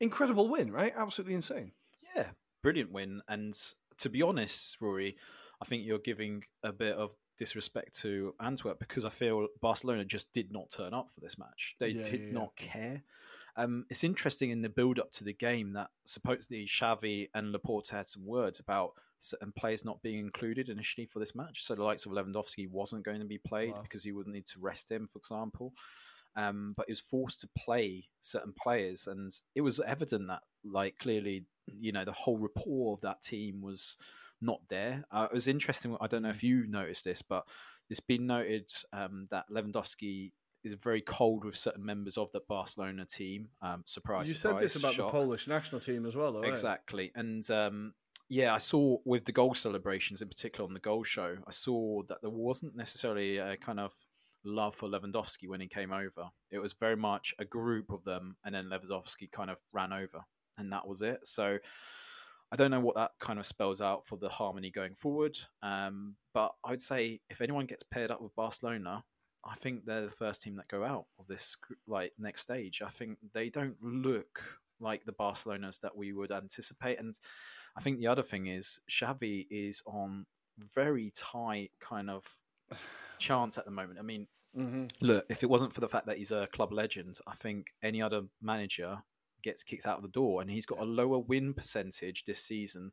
incredible win, right? Absolutely insane.
Yeah, brilliant win. And to be honest, Rory, I think you're giving a bit of disrespect to Antwerp because I feel Barcelona just did not turn up for this match. They yeah, did yeah, not care. Um, it's interesting in the build up to the game that supposedly Xavi and Laporta had some words about certain players not being included initially for this match. So the likes of Lewandowski wasn't going to be played wow. because he wouldn't need to rest him, for example. Um, but he was forced to play certain players, and it was evident that, like, clearly, you know, the whole rapport of that team was not there. Uh, it was interesting. I don't know if mm. you noticed this, but it's been noted um, that Lewandowski is very cold with certain members of the Barcelona team. Um, surprise!
You
surprise,
said this about
shock.
the Polish national team as well, though.
Exactly, right? and um, yeah, I saw with the goal celebrations, in particular on the goal show, I saw that there wasn't necessarily a kind of love for Lewandowski when he came over. It was very much a group of them, and then Lewandowski kind of ran over, and that was it. So I don't know what that kind of spells out for the harmony going forward. Um, but I would say if anyone gets paired up with Barcelona, I think they're the first team that go out of this like next stage. I think they don't look like the Barcelonas that we would anticipate. And I think the other thing is Xavi is on very tight kind of chance at the moment. I mean, mm-hmm. look, if it wasn't for the fact that he's a club legend, I think any other manager gets kicked out of the door, and he's got a lower win percentage this season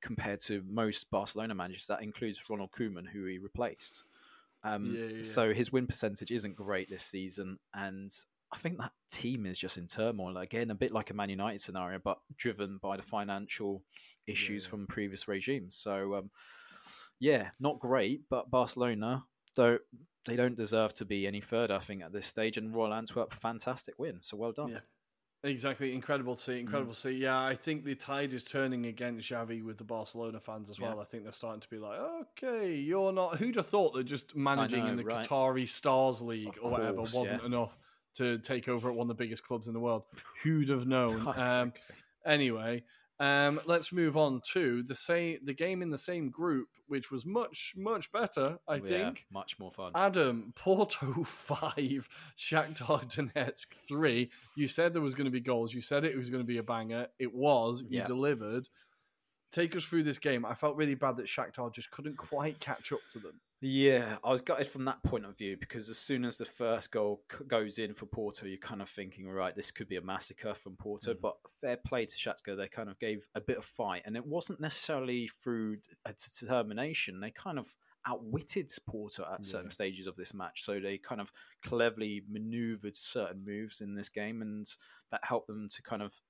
compared to most Barcelona managers. That includes Ronald Koeman, who he replaced. Um, yeah, yeah. So his win percentage isn't great this season, and I think that team is just in turmoil again, a bit like a Man United scenario, but driven by the financial issues yeah, from previous regimes. So, um, yeah, not great, but Barcelona don't they don't deserve to be any further. I think at this stage, and Royal Antwerp, fantastic win. So well done.
Exactly, incredible to see. Incredible mm. to see. Yeah, I think the tide is turning against Xavi with the Barcelona fans as well. Yeah. I think they're starting to be like, okay, you're not. Who'd have thought that just managing know, in the right? Qatari Stars League of or whatever wasn't yeah. enough to take over at one of the biggest clubs in the world? Who'd have known? um, anyway, um, let's move on to the same the game in the same group, which was much much better. I yeah, think
much more fun.
Adam Porto five, Shakhtar Donetsk three. You said there was going to be goals. You said it was going to be a banger. It was. You yeah. delivered. Take us through this game. I felt really bad that Shakhtar just couldn't quite catch up to them.
Yeah, I was gutted from that point of view because as soon as the first goal goes in for Porto, you're kind of thinking, right, this could be a massacre from Porto. Mm. But fair play to Shakhtar, they kind of gave a bit of fight, and it wasn't necessarily through determination. They kind of outwitted Porto at certain yeah. stages of this match, so they kind of cleverly manoeuvred certain moves in this game, and that helped them to kind of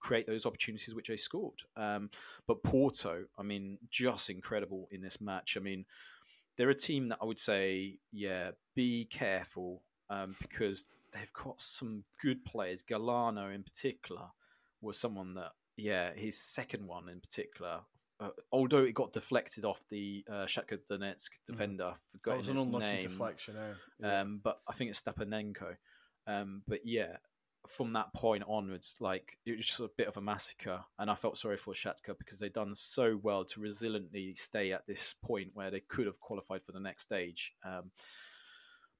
create those opportunities which they scored. Um, but Porto, I mean, just incredible in this match. I mean they're a team that I would say, yeah, be careful um, because they've got some good players. Galeno, in particular, was someone that, yeah, his second one in particular. Uh, although it got deflected off the uh, Shakhtar Donetsk mm. defender, mm. forgot his name.
deflection, eh?
yeah. um, but I think it's Stepanenko. Um, but yeah, from that point onwards, like it was just a bit of a massacre, and I felt sorry for Shakhtar because they'd done so well to resiliently stay at this point where they could have qualified for the next stage. Um,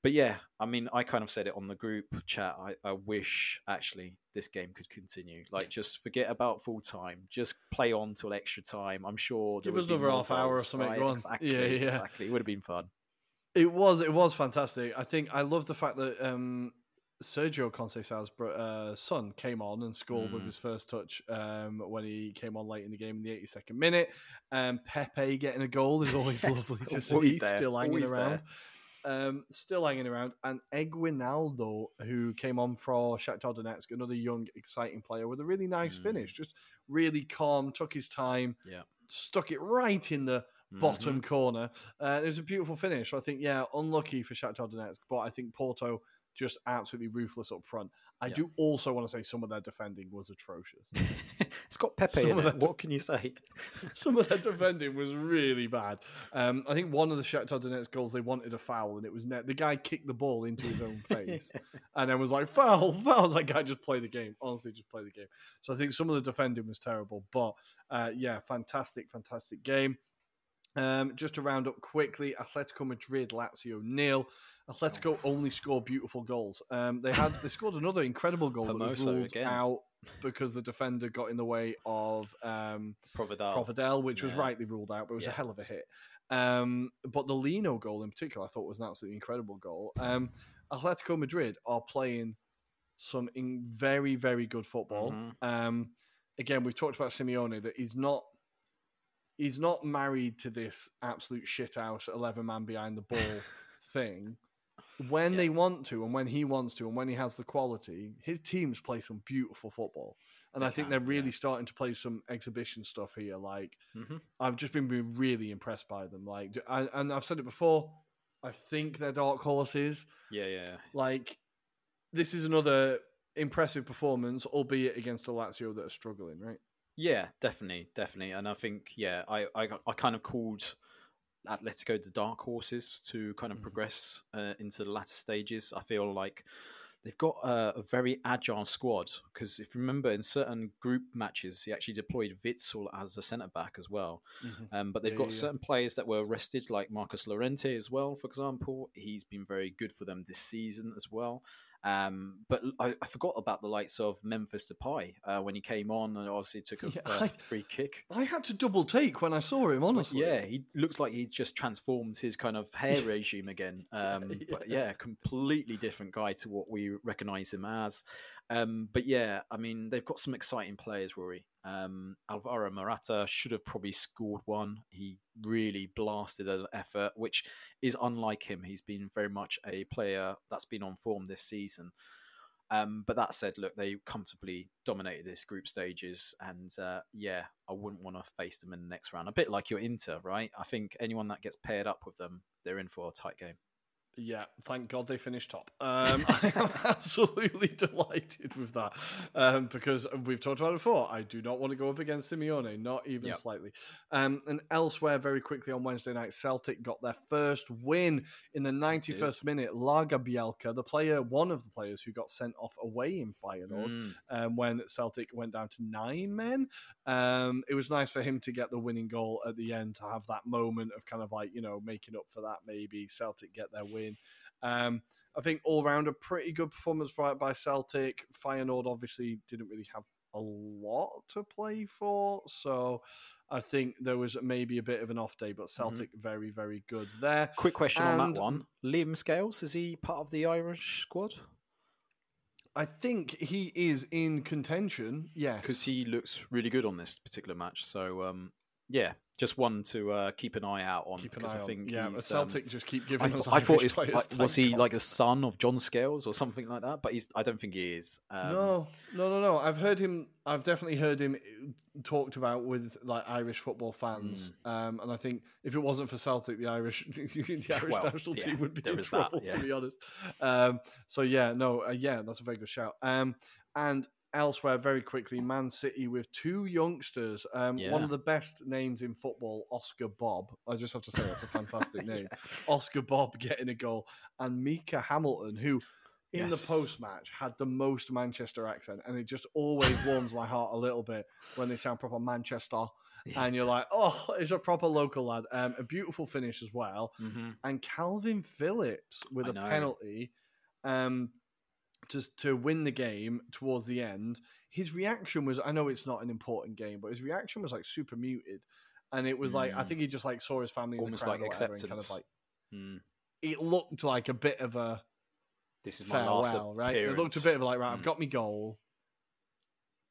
but yeah, I mean, I kind of said it on the group chat. I, I wish actually this game could continue. Like, just forget about full time. Just play on till extra time. I'm sure.
Give us another half hour or something. Right?
Exactly. Yeah, yeah. Exactly. It would have been fun.
It was. It was fantastic. I think I love the fact that um, Sergio Conceição's uh, son came on and scored mm. with his first touch um, when he came on late in the game in the 82nd minute. Um, Pepe getting a goal is always yes, lovely to see. There. Still hanging always around. Um, still hanging around. And Eguinaldo, who came on for Shakhtar Donetsk, another young, exciting player with a really nice mm. finish. Just really calm, took his time,
yeah.
stuck it right in the bottom mm-hmm. corner. Uh, it was a beautiful finish. I think, yeah, unlucky for Shakhtar Donetsk, but I think Porto just absolutely ruthless up front. I yeah. do also want to say some of their defending was atrocious.
it's got Pepe some in it. what can you say?
some of their defending was really bad. Um, I think one of the Shakhtar Donetsk goals they wanted a foul, and it was net. The guy kicked the ball into his own face, and then was like foul, foul. I was like, guy, just play the game. Honestly, just play the game. So I think some of the defending was terrible, but uh, yeah, fantastic, fantastic game. Um, just to round up quickly, Atletico Madrid, Lazio nil. Atletico only score beautiful goals. Um, they had they scored another incredible goal that was ruled again. out because the defender got in the way of um,
Provedel.
Provedel, which yeah. was rightly ruled out, but it was yeah. a hell of a hit. Um, but the Lino goal in particular, I thought was an absolutely incredible goal. Um, Atletico Madrid are playing some in very very good football. Mm-hmm. Um, again, we've talked about Simeone that he's not he's not married to this absolute shithouse eleven man behind the ball thing when yeah. they want to and when he wants to and when he has the quality, his teams play some beautiful football. And they I think they're really yeah. starting to play some exhibition stuff here. Like, mm-hmm. I've just been really impressed by them. Like, I, and I've said it before, I think they're dark horses.
Yeah, yeah.
Like, this is another impressive performance, albeit against a Lazio that are struggling, right?
Yeah, definitely, definitely. And I think, yeah, I, I, I kind of called Atletico the dark horses to kind of mm-hmm. progress uh, into the latter stages. I feel like they've got a, a very agile squad. Because if you remember, in certain group matches, he actually deployed Witsel as a centre back as well. Mm-hmm. Um, but they've yeah, got yeah. certain players that were rested, like Marcos Llorente as well, for example. He's been very good for them this season as well. Um, but I, I, forgot about the likes of Memphis Depay uh, when he came on and obviously took a yeah, uh, I, free kick.
I had to double take when I saw him, honestly.
Yeah, he looks like he just transformed his kind of hair regime again. Um, yeah. But yeah, completely different guy to what we recognise him as. Um, but yeah, I mean, they've got some exciting players, Rory. Um, Alvaro Morata should have probably scored one. He really blasted an effort, which is unlike him. He's been very much a player that's been on form this season. Um, but that said, look, they comfortably dominated this group stages, and uh, yeah, I wouldn't want to face them in the next round. A bit like your Inter, right? I think anyone that gets paired up with them, they're in for a tight game.
Yeah, thank God they finished top. Um, I am absolutely delighted with that um, because we've talked about it before. I do not want to go up against Simeone, not even yep. slightly. Um, and elsewhere, very quickly on Wednesday night, Celtic got their first win in the 91st minute. Lagerbielke, the player, one of the players who got sent off away in Feyenoord mm. Um, when Celtic went down to nine men. Um, it was nice for him to get the winning goal at the end to have that moment of kind of like, you know, making up for that. Maybe Celtic get their win. Um, I think all round a pretty good performance by, by Celtic. Feyenoord obviously didn't really have a lot to play for, so I think there was maybe a bit of an off day, but mm-hmm. Celtic mm-hmm. very very good there.
Quick question and, on that one: Liam Scales is he part of the Irish squad?
I think he is in contention. Yeah,
because he looks really good on this particular match. So um, yeah, just one to uh, keep an eye out on
keep
because
I
think
yeah, Celtic um, just keep giving. I,
th- I thought like, was he God. like a son of John Scales or something like that? But he's I don't think he is.
Um, no, no, no, no. I've heard him. I've definitely heard him talked about with like Irish football fans, mm. um, and I think if it wasn't for Celtic, the Irish the Irish well, national yeah, team would be in trouble. That, yeah. To be honest, um, so yeah, no, uh, yeah, that's a very good shout. Um, and elsewhere very quickly man city with two youngsters um, yeah. one of the best names in football Oscar Bobb i just have to say that's a fantastic name yeah. Oscar Bobb getting a goal and Micah Hamilton who in yes. the post match had the most manchester accent and it just always warms my heart a little bit when they sound proper manchester and you're like, oh, it's a proper local lad. Um, a beautiful finish as well. Mm-hmm. And Kalvin Phillips with I a know. penalty. Um, to to win the game towards the end, his reaction was I know it's not an important game, but his reaction was like super muted, and it was mm. like I hmm. think he just like saw his family almost like acceptance, kind of like mm. it looked like a bit of a
this is my farewell, last right? Appearance.
It looked a bit of like right, mm. I've hmm. got my goal.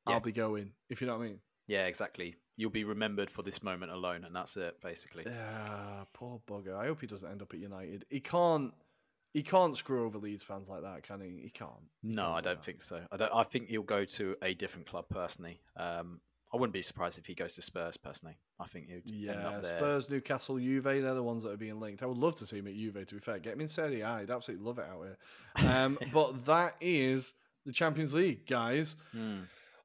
Yeah. I'll be going. If you know what I mean.
Yeah, exactly. You'll be remembered for this moment alone, and that's it, basically.
Yeah, poor bugger. I hope he doesn't end up at United. He can't he can't screw over Leeds fans like that, can he? He can't.
He no,
can't
I don't think so. I don't. I think he'll go to a different club personally. Um, I wouldn't be surprised if he goes to Spurs personally. I think he'd
yeah,
end up there.
Spurs, Newcastle, Juve, they're the ones that are being linked. I would love to see him at Juve. To be fair, get him in Serie A. I'd absolutely love it out here. Um, but that is the Champions League, guys.
Hmm.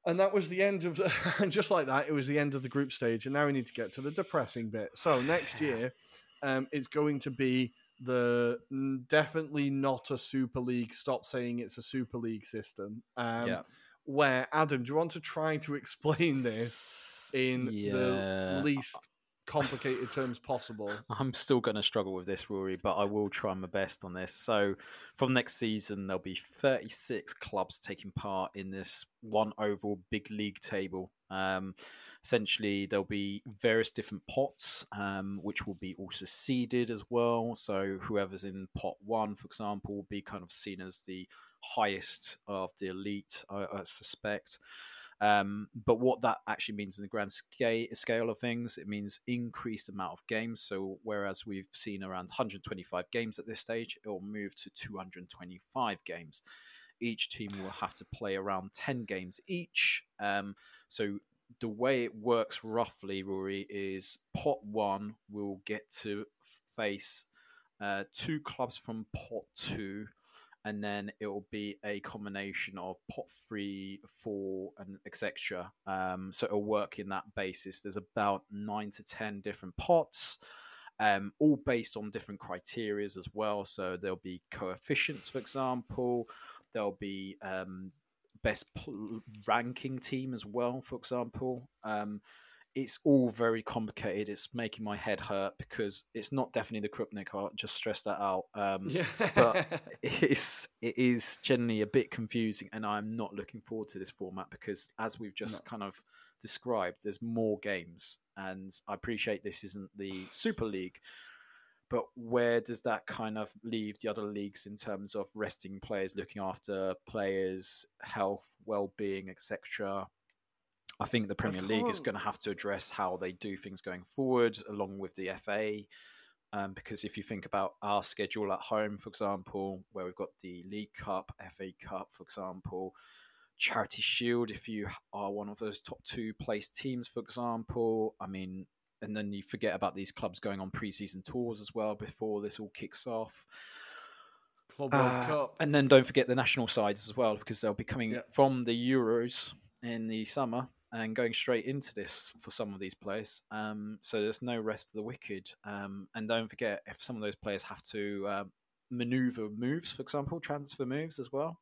And that was the end of, and just like that, it was the end of the group stage. And now we need to get to the depressing bit. So next year, um, it's going to be the definitely not a Super League. Stop saying it's a Super League system. Um, yeah. Where Adam, do you want to try to explain this in yeah. the least complicated terms possible.
I'm still going to struggle with this, Rory, but I will try my best on this. So, from next season, there'll be 36 clubs taking part in this one overall big league table. Um, essentially, there'll be various different pots, um, which will be also seeded as well. So, whoever's in pot one, for example, will be kind of seen as the highest of the elite, I, I suspect. Um, but what that actually means in the grand scale, scale of things, it means increased amount of games. So whereas we've seen around 125 games at this stage, it will move to 225 games. Each team will have to play around 10 games each. Um, so the way it works roughly, Rory, is pot one will get to face uh, two clubs from pot two and then it will be a combination of pot three, four, and etc. Um, so it'll work in that basis. There's about nine to ten different pots, um, all based on different criterias as well. So there'll be coefficients, for example. There'll be um, best pl- ranking team as well. For example, um, it's all very complicated. It's making my head hurt because it's not definitely the Krupnik. I'll just stress that out. Um,
Yeah.
but it's it is generally a bit confusing, and I'm not looking forward to this format because, as we've just kind of described, there's more games, and I appreciate this isn't the Super League. But where does that kind of leave the other leagues in terms of resting players, looking after players' health, well-being, etc.? I think the Premier League is going to have to address how they do things going forward, along with the FA. Um, because if you think about our schedule at home, for example, where we've got the League Cup, FA Cup, for example, Charity Shield, if you are one of those top two placed teams, for example, I mean, and then you forget about these clubs going on preseason tours as well before this all kicks off.
Club World
Uh,
Cup.
And then don't forget the national sides as well, because they'll be coming
Yeah.
from the Euros in the summer and going straight into this for some of these players. Um, so there's no rest for the wicked. Um, and don't forget, if some of those players have to uh, maneuver moves, for example, transfer moves as well.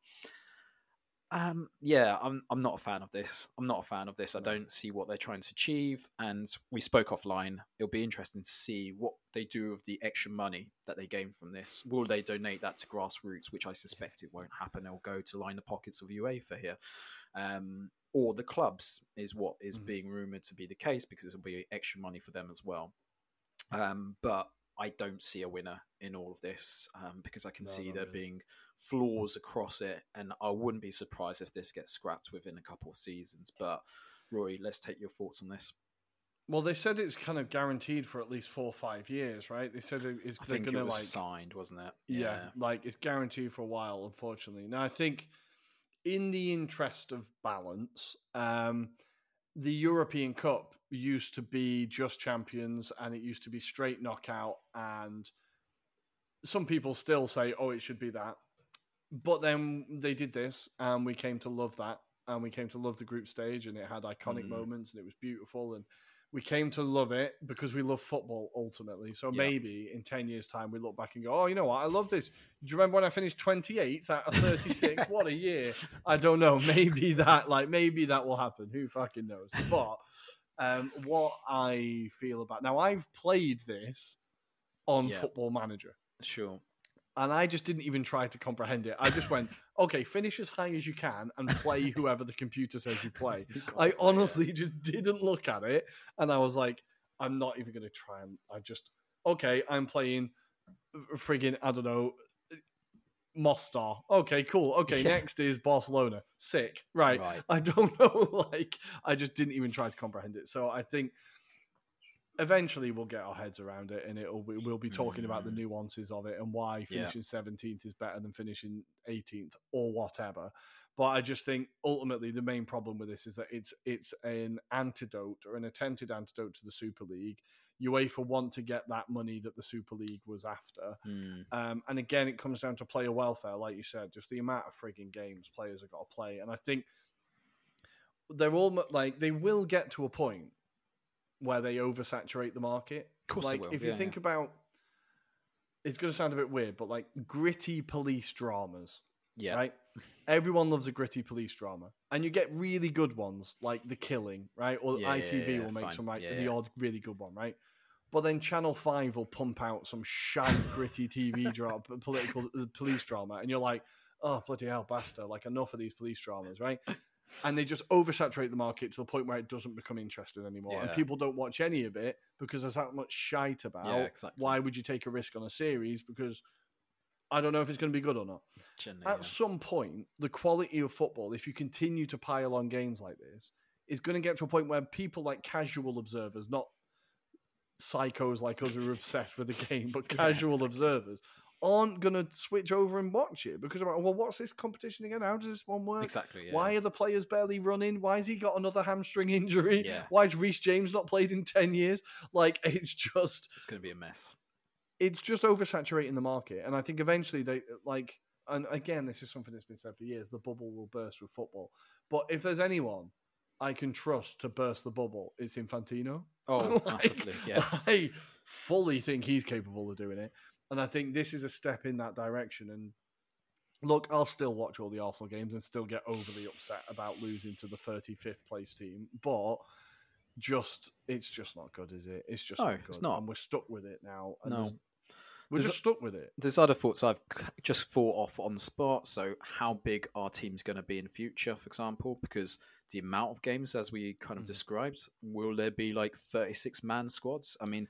Um, yeah, I'm I'm not a fan of this. I'm not a fan of this. I don't see what they're trying to achieve. And we spoke offline. It'll be interesting to see what they do with the extra money that they gain from this. Will they donate that to grassroots, which I suspect it won't happen. It'll go to line the pockets of UEFA here, um, or the clubs is what is
Mhm.
being rumored to be the case because it'll be extra money for them as well. Um, but I don't see a winner in all of this um, because I can
No,
see there
really.
being flaws across it, and I wouldn't be surprised if this gets scrapped within a couple of seasons. But Rory, let's take your thoughts on this.
Well, they said it's kind of guaranteed for at least four or five years, right? They said it- it's
I
they're
think
going
it
to
was
like
signed, wasn't it?
yeah. like it's guaranteed for a while. Unfortunately, now I think in the interest of balance, um, the European Cup used to be just champions, and it used to be straight knockout, and some people still say, "Oh, it should be that," but then they did this, and we came to love that, and we came to love the group stage, and it had iconic
Mm.
moments, and it was beautiful, and we came to love it because we love football ultimately. So
Yeah.
maybe in 10 years' time, we look back and go, oh, you know what? I love this. Do you remember when I finished 28th out of 36? what a year. I don't know. Maybe that, like, maybe that will happen. Who fucking knows? But um, what I feel about now, I've played this on
Yeah.
Football Manager
Sure.
And I just didn't even try to comprehend it. I just went, okay, finish as high as you can and play whoever the computer says you play. I
to play it.
honestly just didn't look at it, and I was like, I'm not even going to try and. I just okay, I'm playing friggin' I don't know. Mostar. Okay, cool. Okay,
Yeah.
next is Barcelona. Sick. Right.
Right.
I don't know. Like, I just didn't even try to comprehend it. So I think eventually we'll get our heads around it, and it'll we- we'll be talking about the
Mm.
nuances of it and why
Yeah.
finishing seventeenth is better than finishing eighteenth or whatever. But I just think ultimately the main problem with this is that it's it's an antidote or an attempted antidote to the Super League. UEFA want to get that money that the Super League was after.
Mm,
Um, and again, it comes down to player welfare, like you said, just the amount of frigging games players have got to play. And I think they're all like they will get to a point where they oversaturate the market.
Of course
like if you
yeah,
think about, it's going to sound a bit weird, but like gritty police dramas,
yeah.
right? Everyone loves a gritty police drama, and you get really good ones like The Killing, right? Or
Yeah, yeah,
ITV
yeah,
will make
fine.
some like
Yeah,
the
yeah.
odd really good one, right? But then Channel Five will pump out some shite, gritty TV drama, political uh, police drama, and you're like, oh bloody hell, bastard! Like enough of these police dramas, right? And they just oversaturate the market to the point where it doesn't become interesting anymore, and people don't watch any of it because there's that much shite about.
Yeah, exactly.
Why would you take a risk on a series? Because I don't know if it's going to be good or not
Generally,
at
yeah.
some point, the quality of football, if you continue to pile on games like this, is going to get to a point where people like casual observers, not psychos like us who are obsessed with the game, but
Yeah,
casual
exactly.
observers, aren't going to switch over and watch it because, like, well, what's this competition again? How does this one work?
Exactly. Yeah.
Why are the players barely running? Why has he got another hamstring injury?
Yeah.
Why has Reece James not played in 10 years? Like, it's just
It's going to be a mess.
it's just oversaturating the market, and I think eventually they like. And again, this is something that's been said for years: the bubble will burst with football. But if there's anyone I can trust to burst the bubble, it's Infantino.
Oh,
Like,
massively. Yeah.
I fully think he's capable of doing it, and I think this is a step in that direction. And look, I'll still watch all the Arsenal games and still get overly upset about losing to the 35th place team, but just it's just not good, is it? It's just
No,
not good.
it's not.
and we're stuck with it now. And
No.
there's- we're
There's
just stuck with it.
There's other thoughts I've just thought off on the spot. So, how big our team's going to be in the future, for example, because the amount of games, as we kind of
Mhm.
described, will there be like 36 man squads? I mean,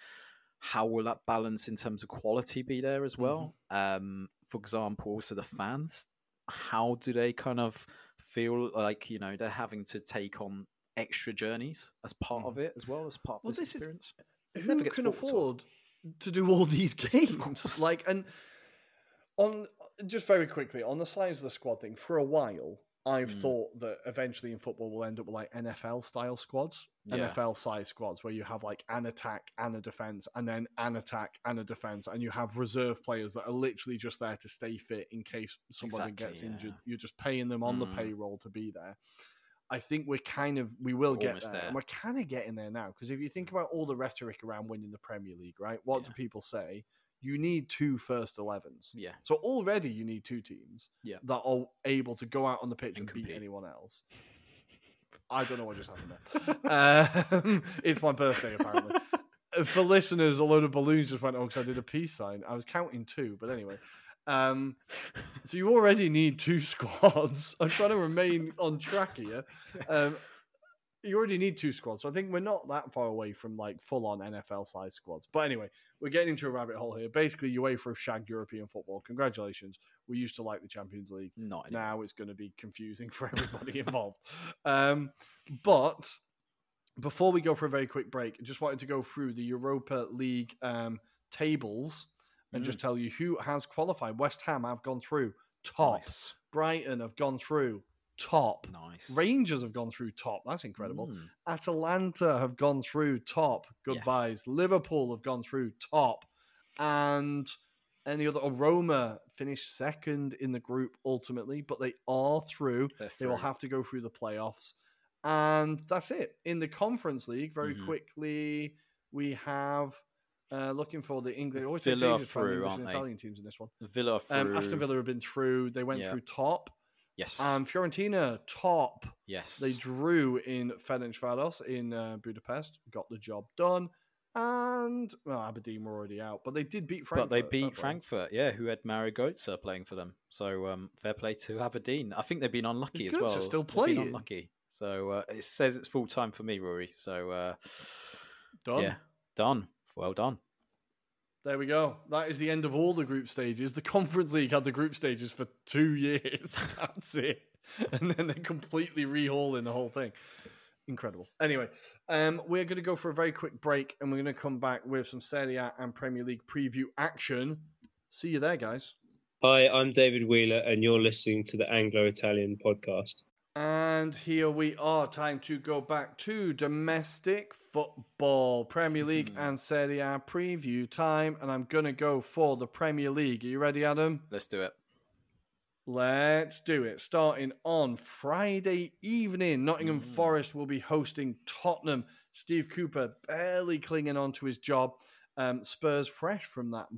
how will that balance in terms of quality be there as well? Um, for example, also the fans, how do they kind of feel like you know they're having to take on extra journeys as part of it as well as part of
Well,
this,
this is-
experience? It
Who can afford to do all these games? Like, and on just very quickly on the size of the squad thing, for a while, I've
Mm.
thought that eventually in football we'll end up with like NFL style squads,
Yeah.
NFL size squads, where you have like an attack and a defense, and then an attack and a defense, and you have reserve players that are literally just there to stay fit in case somebody
Exactly,
gets injured. You're just paying them on the
Mm.
payroll to be there. I think we're kind of we will get there,
there.
and we're kind of getting there now. Because if you think about all the rhetoric around winning the Premier League, right? What do people say? You need two first 11s.
Yeah.
So already you need two teams
Yeah.
that are able to go out on the pitch and,
And
beat anyone else. I don't know what just happened there. um, it's my birthday, apparently. Uh, For listeners, a load of balloons just went off because I did a peace sign. I was counting two, but anyway. Um, so you already need two squads. I'm trying to remain on track here. Um, you already need two squads. So I think we're not that far away from like full on NFL size squads. But anyway, we're getting into a rabbit hole here. Basically, UEFA have shagged European football. Congratulations. We used to like the Champions League.
Not anymore.
Now it's going to be confusing for everybody involved. Um, but before we go for a very quick break, I just wanted to go through the Europa League um, tables and
Mm.
just tell you who has qualified. West Ham have gone through top.
Nice.
Brighton have gone through top.
Nice.
Rangers have gone through top. That's incredible.
Mm.
Atalanta have gone through top.
Yeah.
Goodbyes. Liverpool have gone through top. And any other oh, Roma finished second in the group ultimately, but they are through.
They're
They will have to go through the playoffs. And that's it. In the Conference League, very
Mhm.
quickly, we have uh, looking for the English. Always
Villa
takes ages to find
through,
English
aren't
and? Italian teams in this one.
Villa through.
Um, Aston Villa have been through. They went
Yeah.
through top.
Yes.
And Fiorentina top.
yes.
They drew in Ferencvaros in uh, Budapest, got the job done, and well, Aberdeen were already out, but they did beat Frankfurt.
but they beat. Frankfurt, yeah, who had Mario Götze playing for them. So um, fair play to Aberdeen. I think they've been unlucky as well.
still playing.
unlucky. So uh, it says it's full time for me, Ruairi. So uh,
Done.
yeah, done. Well done.
There we go. That is the end of all the group stages. The Conference League had the group stages for two years. That's it, and then they're completely rehauling the whole thing. Incredible. Anyway, um, we're going to go for a very quick break, and we're going to come back with some Serie A and Premier League preview action. See you there, guys.
Hi, I'm David Wheeler, and you're listening to the Anglo Italian podcast.
And here we are. Time to go back to domestic football, Premier League and Serie A preview time. And I'm going to go for the Premier League. Are you ready, Adam?
Let's do it.
Let's do it. Starting on Friday evening, Nottingham
Mm.
Forest will be hosting Tottenham. Steve Cooper barely clinging on to his job. Um, Spurs fresh from that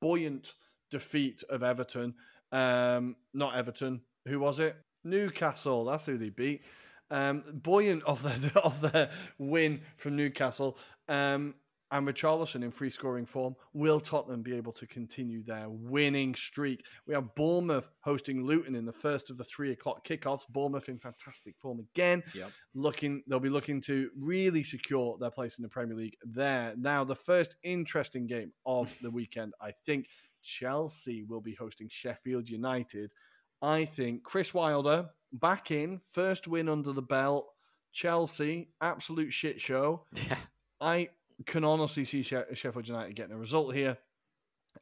buoyant defeat of Everton. Um, not Everton. Who was it? Newcastle. That's who they beat. Um, buoyant of their of their win from Newcastle. Um, and Richarlison in free scoring form. Will Tottenham be able to continue their winning streak? We have Bournemouth hosting Luton in the first of the three o'clock kickoffs. Bournemouth in fantastic form again.
Yep.
Looking, they'll be looking to really secure their place in the Premier League there. Now, the first interesting game of the weekend, I think Chelsea will be hosting Sheffield United. I think Chris Wilder back in, first win under the belt. Chelsea, absolute shit show.
Yeah.
I can honestly see Sheffield United getting a result here.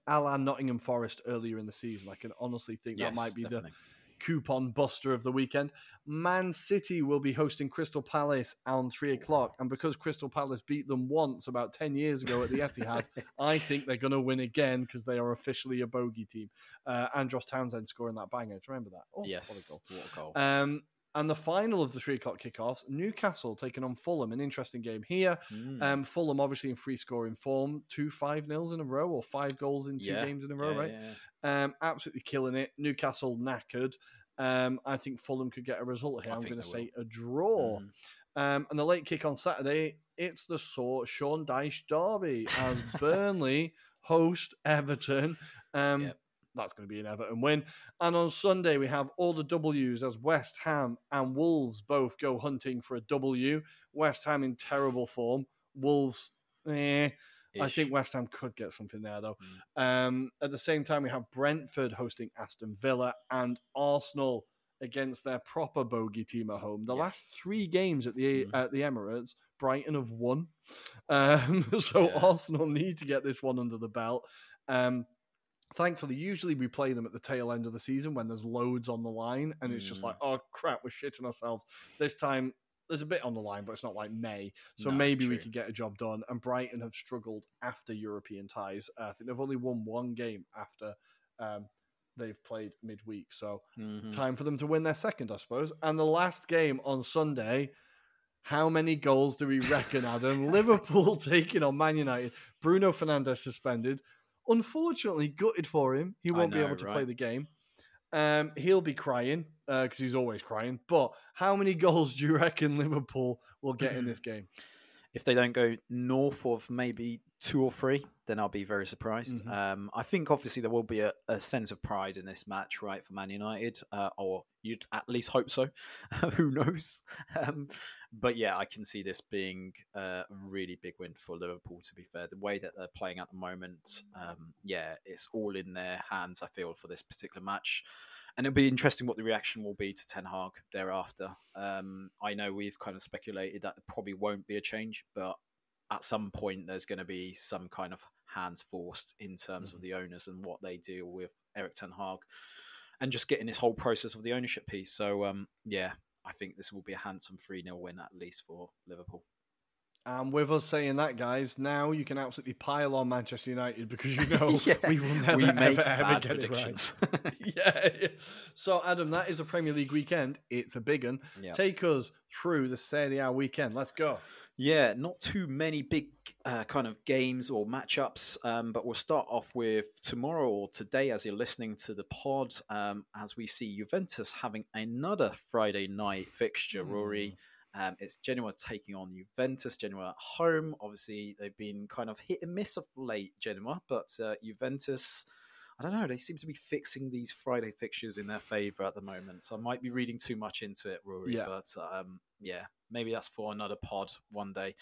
A la Nottingham Forest earlier in the season. I can honestly think that might be
definitely.
the coupon buster of the weekend. Man City will be hosting Crystal Palace on three o'clock. And because Crystal Palace beat them once about 10 years ago at the Etihad, I think they're going to win again because they are officially a bogey team. Uh, Andros Townsend scoring that banger. Do you remember that? Oh, what a
yes.
goal.
What a goal.
Um, and the final of the three o'clock kickoffs, Newcastle taking on Fulham. An interesting game here.
Mm.
Um, Fulham obviously in free scoring form, two five nils in a row or five goals in two
Yeah.
games in a row,
Yeah,
right?
yeah.
Um, absolutely killing it. Newcastle knackered. Um, I think Fulham could get a result here.
I
I'm going to say a draw.
Mhm.
Um, and the late kick on Saturday, it's the sort Sean Dyche derby as Burnley host Everton. Um,
Yep.
That's going to be an Everton win. And on Sunday, we have all the W's as West Ham and Wolves both go hunting for a W. West Ham in terrible form. Wolves, eh. I think West Ham could get something there, though.
Mm.
Um, at the same time, we have Brentford hosting Aston Villa and Arsenal against their proper bogey team at home. The last three games at the
Mhm.
at the Emirates, Brighton have won. Um, so
Yeah.
Arsenal need to get this one under the belt. Um, thankfully, usually we play them at the tail end of the season when there's loads on the line, and it's just
Mm.
like, oh crap, we're shitting ourselves. This time, there's a bit on the line, but it's not like May, so
No,
maybe we could get a job done. And Brighton have struggled after European ties. Uh, I think they've only won one game after um, they've played midweek, so
Mhm.
time for them to win their second, I suppose. And the last game on Sunday. How many goals do we reckon, Adam? Liverpool taking on Man United. Bruno Fernandes suspended. Unfortunately, gutted for him. He won't be able to play the game. Um, he'll be crying because he's always crying. But how many goals do you reckon Liverpool will get in this game?
if they don't go north of maybe two or three, then I'll be very surprised.
Mhm.
Um, I think obviously there will be a, a sense of pride in this match, right, for Man United, uh, or you'd at least hope so. Who knows? Um, but yeah, I can see this being a really big win for Liverpool. To be fair, the way that they're playing at the moment, um, yeah, it's all in their hands. I feel for this particular match. And it'll be interesting what the reaction will be to Ten Hag thereafter. Um, I know we've kind of speculated that there probably won't be a change, but at some point there's going to be some kind of hands forced in terms of the owners and what they deal with Erik Ten Hag, and just getting this whole process of the ownership piece. So um, yeah, I think this will be a handsome three 0 win at least for Liverpool.
And with us saying that, guys, now you can absolutely pile on Manchester United because you know
Yeah,
we will never,
we make
ever, ever get
predictions.
it right. yeah, yeah. So, Adam, that is the Premier League weekend. It's a big one. Take us through the Serie A weekend. Let's go.
Yeah, not too many big uh, kind of games or matchups, um, but we'll start off with tomorrow or today as you're listening to the pod, um, as we see Juventus having another Friday night fixture, Ruairi. Um, it's Genoa taking on Juventus. Genoa at home. Obviously, they've been kind of hit and miss of late, Genoa, but uh, Juventus. I don't know. They seem to be fixing these Friday fixtures in their favour at the moment. So I might be reading too much into it, Ruairi.
Yeah.
But um, yeah, maybe that's for another pod one day.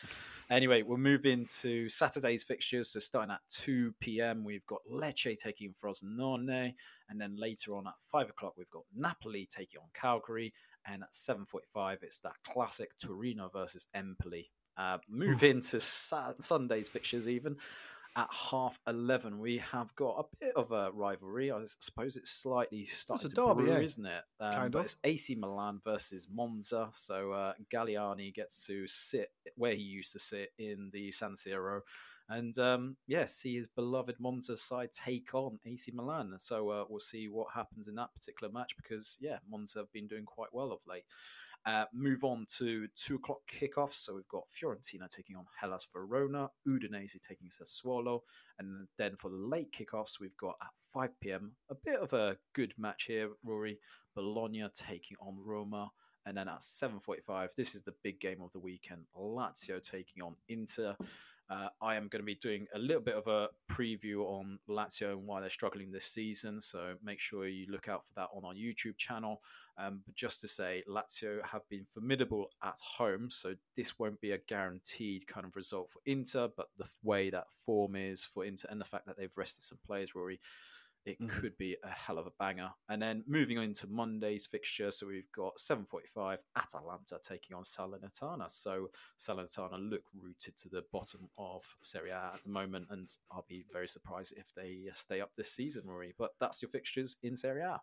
Anyway, we'll move into Saturday's fixtures. So starting at 2 p.m., we've got Lecce taking Frosinone. And then later on at 5 o'clock, we've got Napoli taking on Cagliari. And at 7.45, it's that classic Torino versus Empoli. Uh, move into sa- Sunday's fixtures even. At half 11, we have got a bit of a rivalry. I suppose it's slightly starting
a
to
derby,
brew,
yeah.
isn't it? Um,
Kind of.
it's AC Milan versus Monza. So uh, Galliani gets to sit where he used to sit in the San Siro. And um, yeah, see his beloved Monza side take on AC Milan. So uh, we'll see what happens in that particular match because, yeah, Monza have been doing quite well of late. Uh, move on to two o'clock kickoffs. So we've got Fiorentina taking on Hellas Verona, Udinese taking Sassuolo, and then for the late kickoffs, we've got at 5 p.m. a bit of a good match here, Ruairi. Bologna taking on Roma, and then at 7:45, this is the big game of the weekend. Lazio taking on Inter. Uh, I am going to be doing a little bit of a preview on Lazio and why they're struggling this season. So make sure you look out for that on our YouTube channel. Um, but just to say, Lazio have been formidable at home, so this won't be a guaranteed kind of result for Inter. But the way that form is for Inter and the fact that they've rested some players, Ruairi, it
Mhm.
could be a hell of a banger. And then moving on to Monday's fixture, so we've got 7:45 Atalanta taking on Salernitana. So Salernitana look rooted to the bottom of Serie A at the moment, and I'll be very surprised if they stay up this season, Ruairi. But that's your fixtures in Serie A.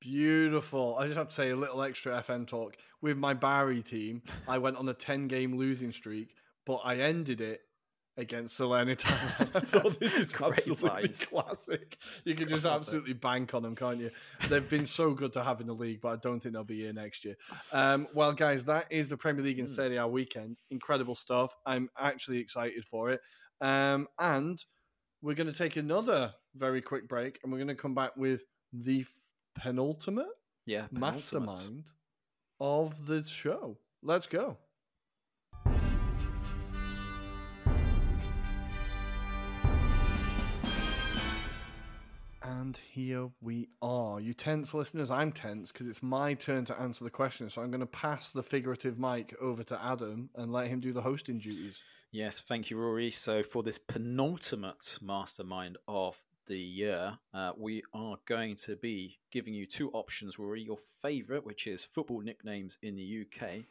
Beautiful. I just have to say a little extra FM talk. With my Bari team, I went on a 10 game losing streak, but I ended it against Salernitana. I thought this is absolutely
times.
classic. You can just absolutely bank on them, can't you? They've been so good to have in the league, but I don't think they'll be here next year. Um, well, guys, that is the Premier League and
Mm.
Serie A weekend. Incredible stuff. I'm actually excited for it. Um, and we're going to take another very quick break, and we're going to come back with the penultimate
Yeah, penultimate.
mastermind of the show. Let's go. And here we are. You tense listeners, I'm tense because it's my turn to answer the question. So I'm going to pass the figurative mic over to Adam and let him do the hosting duties.
Yes, thank you, Ruairi. So, for this penultimate mastermind of the year, uh, we are going to be giving you two options, Ruairi. Your favourite, which is football nicknames in the UK,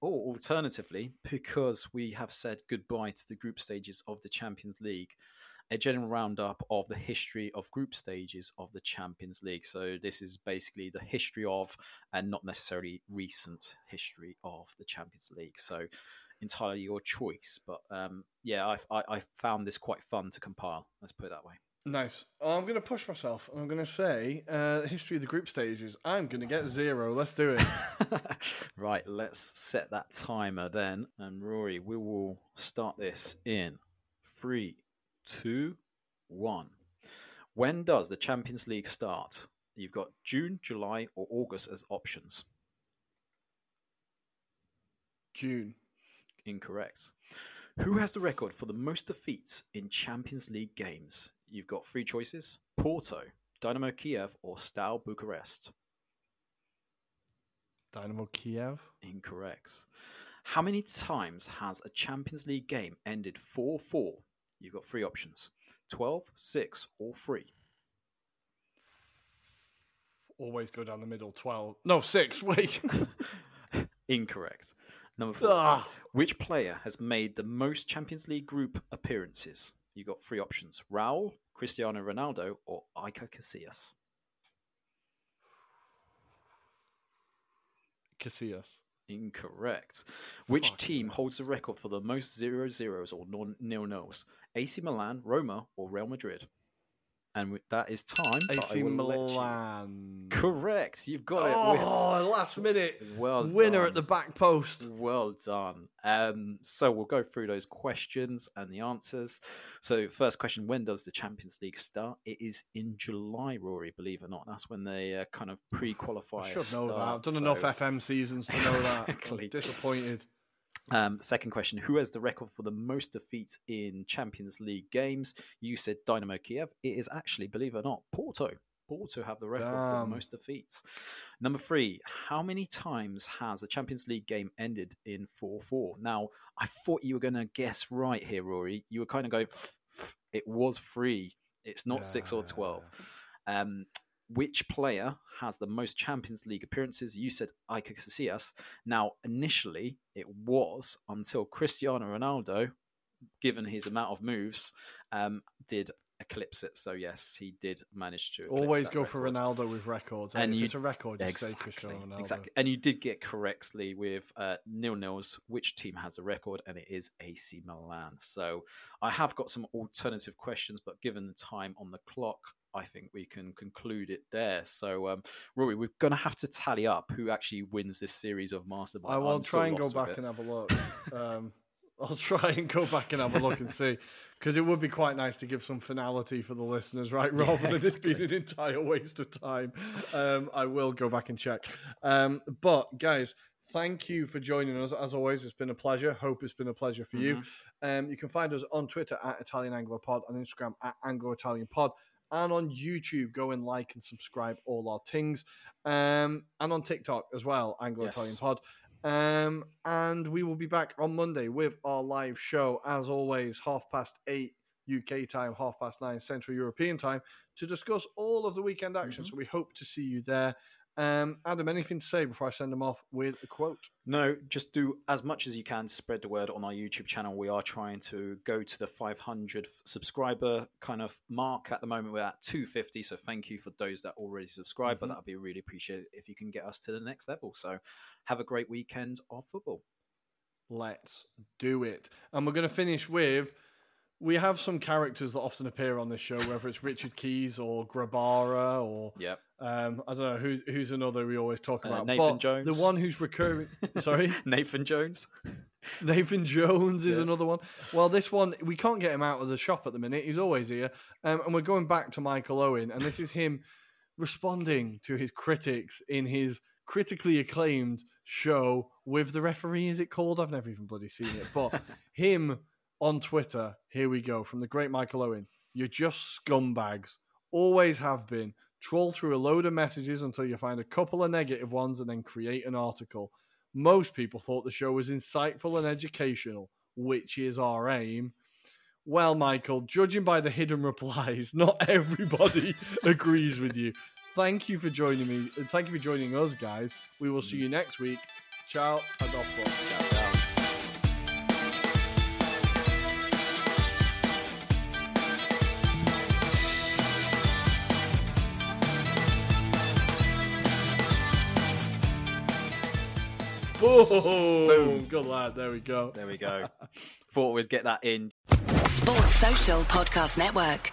or alternatively, because we have said goodbye to the group stages of the Champions League, a general roundup of the history of group stages of the Champions League. So, this is basically the history of, and not necessarily recent history of the Champions League. So, entirely your choice. But um, yeah, I, I, I found this quite fun to compile. Let's put it that way.
Nice. I'm going to push myself. and I'm going to say uh, history of the group stages. I'm going to get zero. Let's do it.
right, let's set that timer then. And Ruairi, we will start this in three, two, one. When does the Champions League start? You've got June, July, or August as options.
June.
Incorrect. Who has the record for the most defeats in Champions League games? You've got three choices Porto, Dynamo Kiev, or Steaua Bucharest.
Dynamo Kiev.
Incorrect. How many times has a Champions League game ended 4 4? You've got three options 12, 6, or 3.
Always go down the middle. 12. No, 6. Wait.
Incorrect. Number four.
Ah.
Which player has made the most Champions League group appearances? You've got three options Raul, Cristiano Ronaldo, or Iker Casillas.
Casillas.
Incorrect. Which
Fuck.
team holds the record for the most zero zeros or nil nils? AC Milan, Roma, or Real Madrid? And that is time.
AC
let you-
Milan.
Correct. You've got it.
Oh, last minute.
Well
Winner
done.
at the back post.
Well done. Um, so we'll go through those questions and the answers. So, first question: When does the Champions League start? It is in July, Ruairi. Believe it or not, that's when they uh, kind of pre-qualify.
I should know that. I've
start,
done enough FM seasons to know that.
Exactly.
Disappointed.
Um, second question: Who has the record for the most defeats in Champions League games? You said Dynamo Kiev. It is actually, believe it or not, Porto. Porto have the record for the most defeats. Number three: How many times has a Champions League game ended in four-four? Now, I thought you were going to guess right here, Ruairi. You were kind of going. It was three. It's not six or twelve. Um, which player has the most Champions League appearances? You said Iker Casillas. Now, initially, it was until Cristiano Ronaldo, given his amount of moves, um, did eclipse it. So yes, he did manage to.
Always go for. Ronaldo with records.
And you-
it's a record, say
Exactly,
Cristiano Ronaldo.
exactly. And you did get correctly with uh, nil nils, which team has the record, and it is AC Milan. So I have got some alternative questions, but given the time on the clock, I think we can conclude it there. So, um, Ruairi, we're going to have to tally up who actually wins this series of Mastermind.
I will try and go back
it.
and have a look. Um, I'll try and go back and have a look and see, because it would be quite nice to give some finality for the listeners, right? Rather than this being an entire waste of time. Um, I will go back and check. Um, but guys, thank you for joining us. As always, it's been a pleasure. Hope it's been a pleasure for you. Um, you can find us on Twitter at Italian Anglo Pod, on Instagram at Anglo Italian Pod, and on YouTube. Go and like and subscribe all our things, um, and on TikTok as well, Anglo Italian
Yes.
Pod. Um, and we will be back on Monday with our live show, as always, half past eight UK time, half past nine Central European time, to discuss all of the weekend action.
Mhm.
So we hope to see you there. Um, Adam, anything to say before I send them off with a quote?
No, just do as much as you can to spread the word on our YouTube channel. We are trying to go to the 500 subscriber kind of mark at the moment. We're at 250, so thank you for those that already subscribe. But
Mhm.
that'd be really appreciated if you can get us to the next level. So have a great weekend of football.
Let's do it. And we're going to finish with we have some characters that often appear on this show, whether it's Richard Keys or Grabara or
Yep.
um, I don't know who's who's another we always talk
Uh,
about.
Nathan
But
Jones.
the one who's recurring. sorry,
Nathan Jones.
Nathan Jones is
Yeah.
another one. Well, this one we can't get him out of the shop at the minute. He's always here, um, and we're going back to Michael Owen, and this is him responding to his critics in his critically acclaimed show with the referee. Is it called? I've never even bloody seen it, but him on Twitter. Here we go from the great Michael Owen. You're just scumbags. Always have been. Troll through a load of messages until you find a couple of negative ones and then create an article. Most people thought the show was insightful and educational, which is our aim. Well, Michael, judging by the hidden replies, not everybody agrees with you. Thank you for joining me. Thank you for joining us, guys. We will see you next week. Ciao and off. Boom! Good lad. There we go.
There we go. Thought we'd get that in
Sports Social Podcast Network.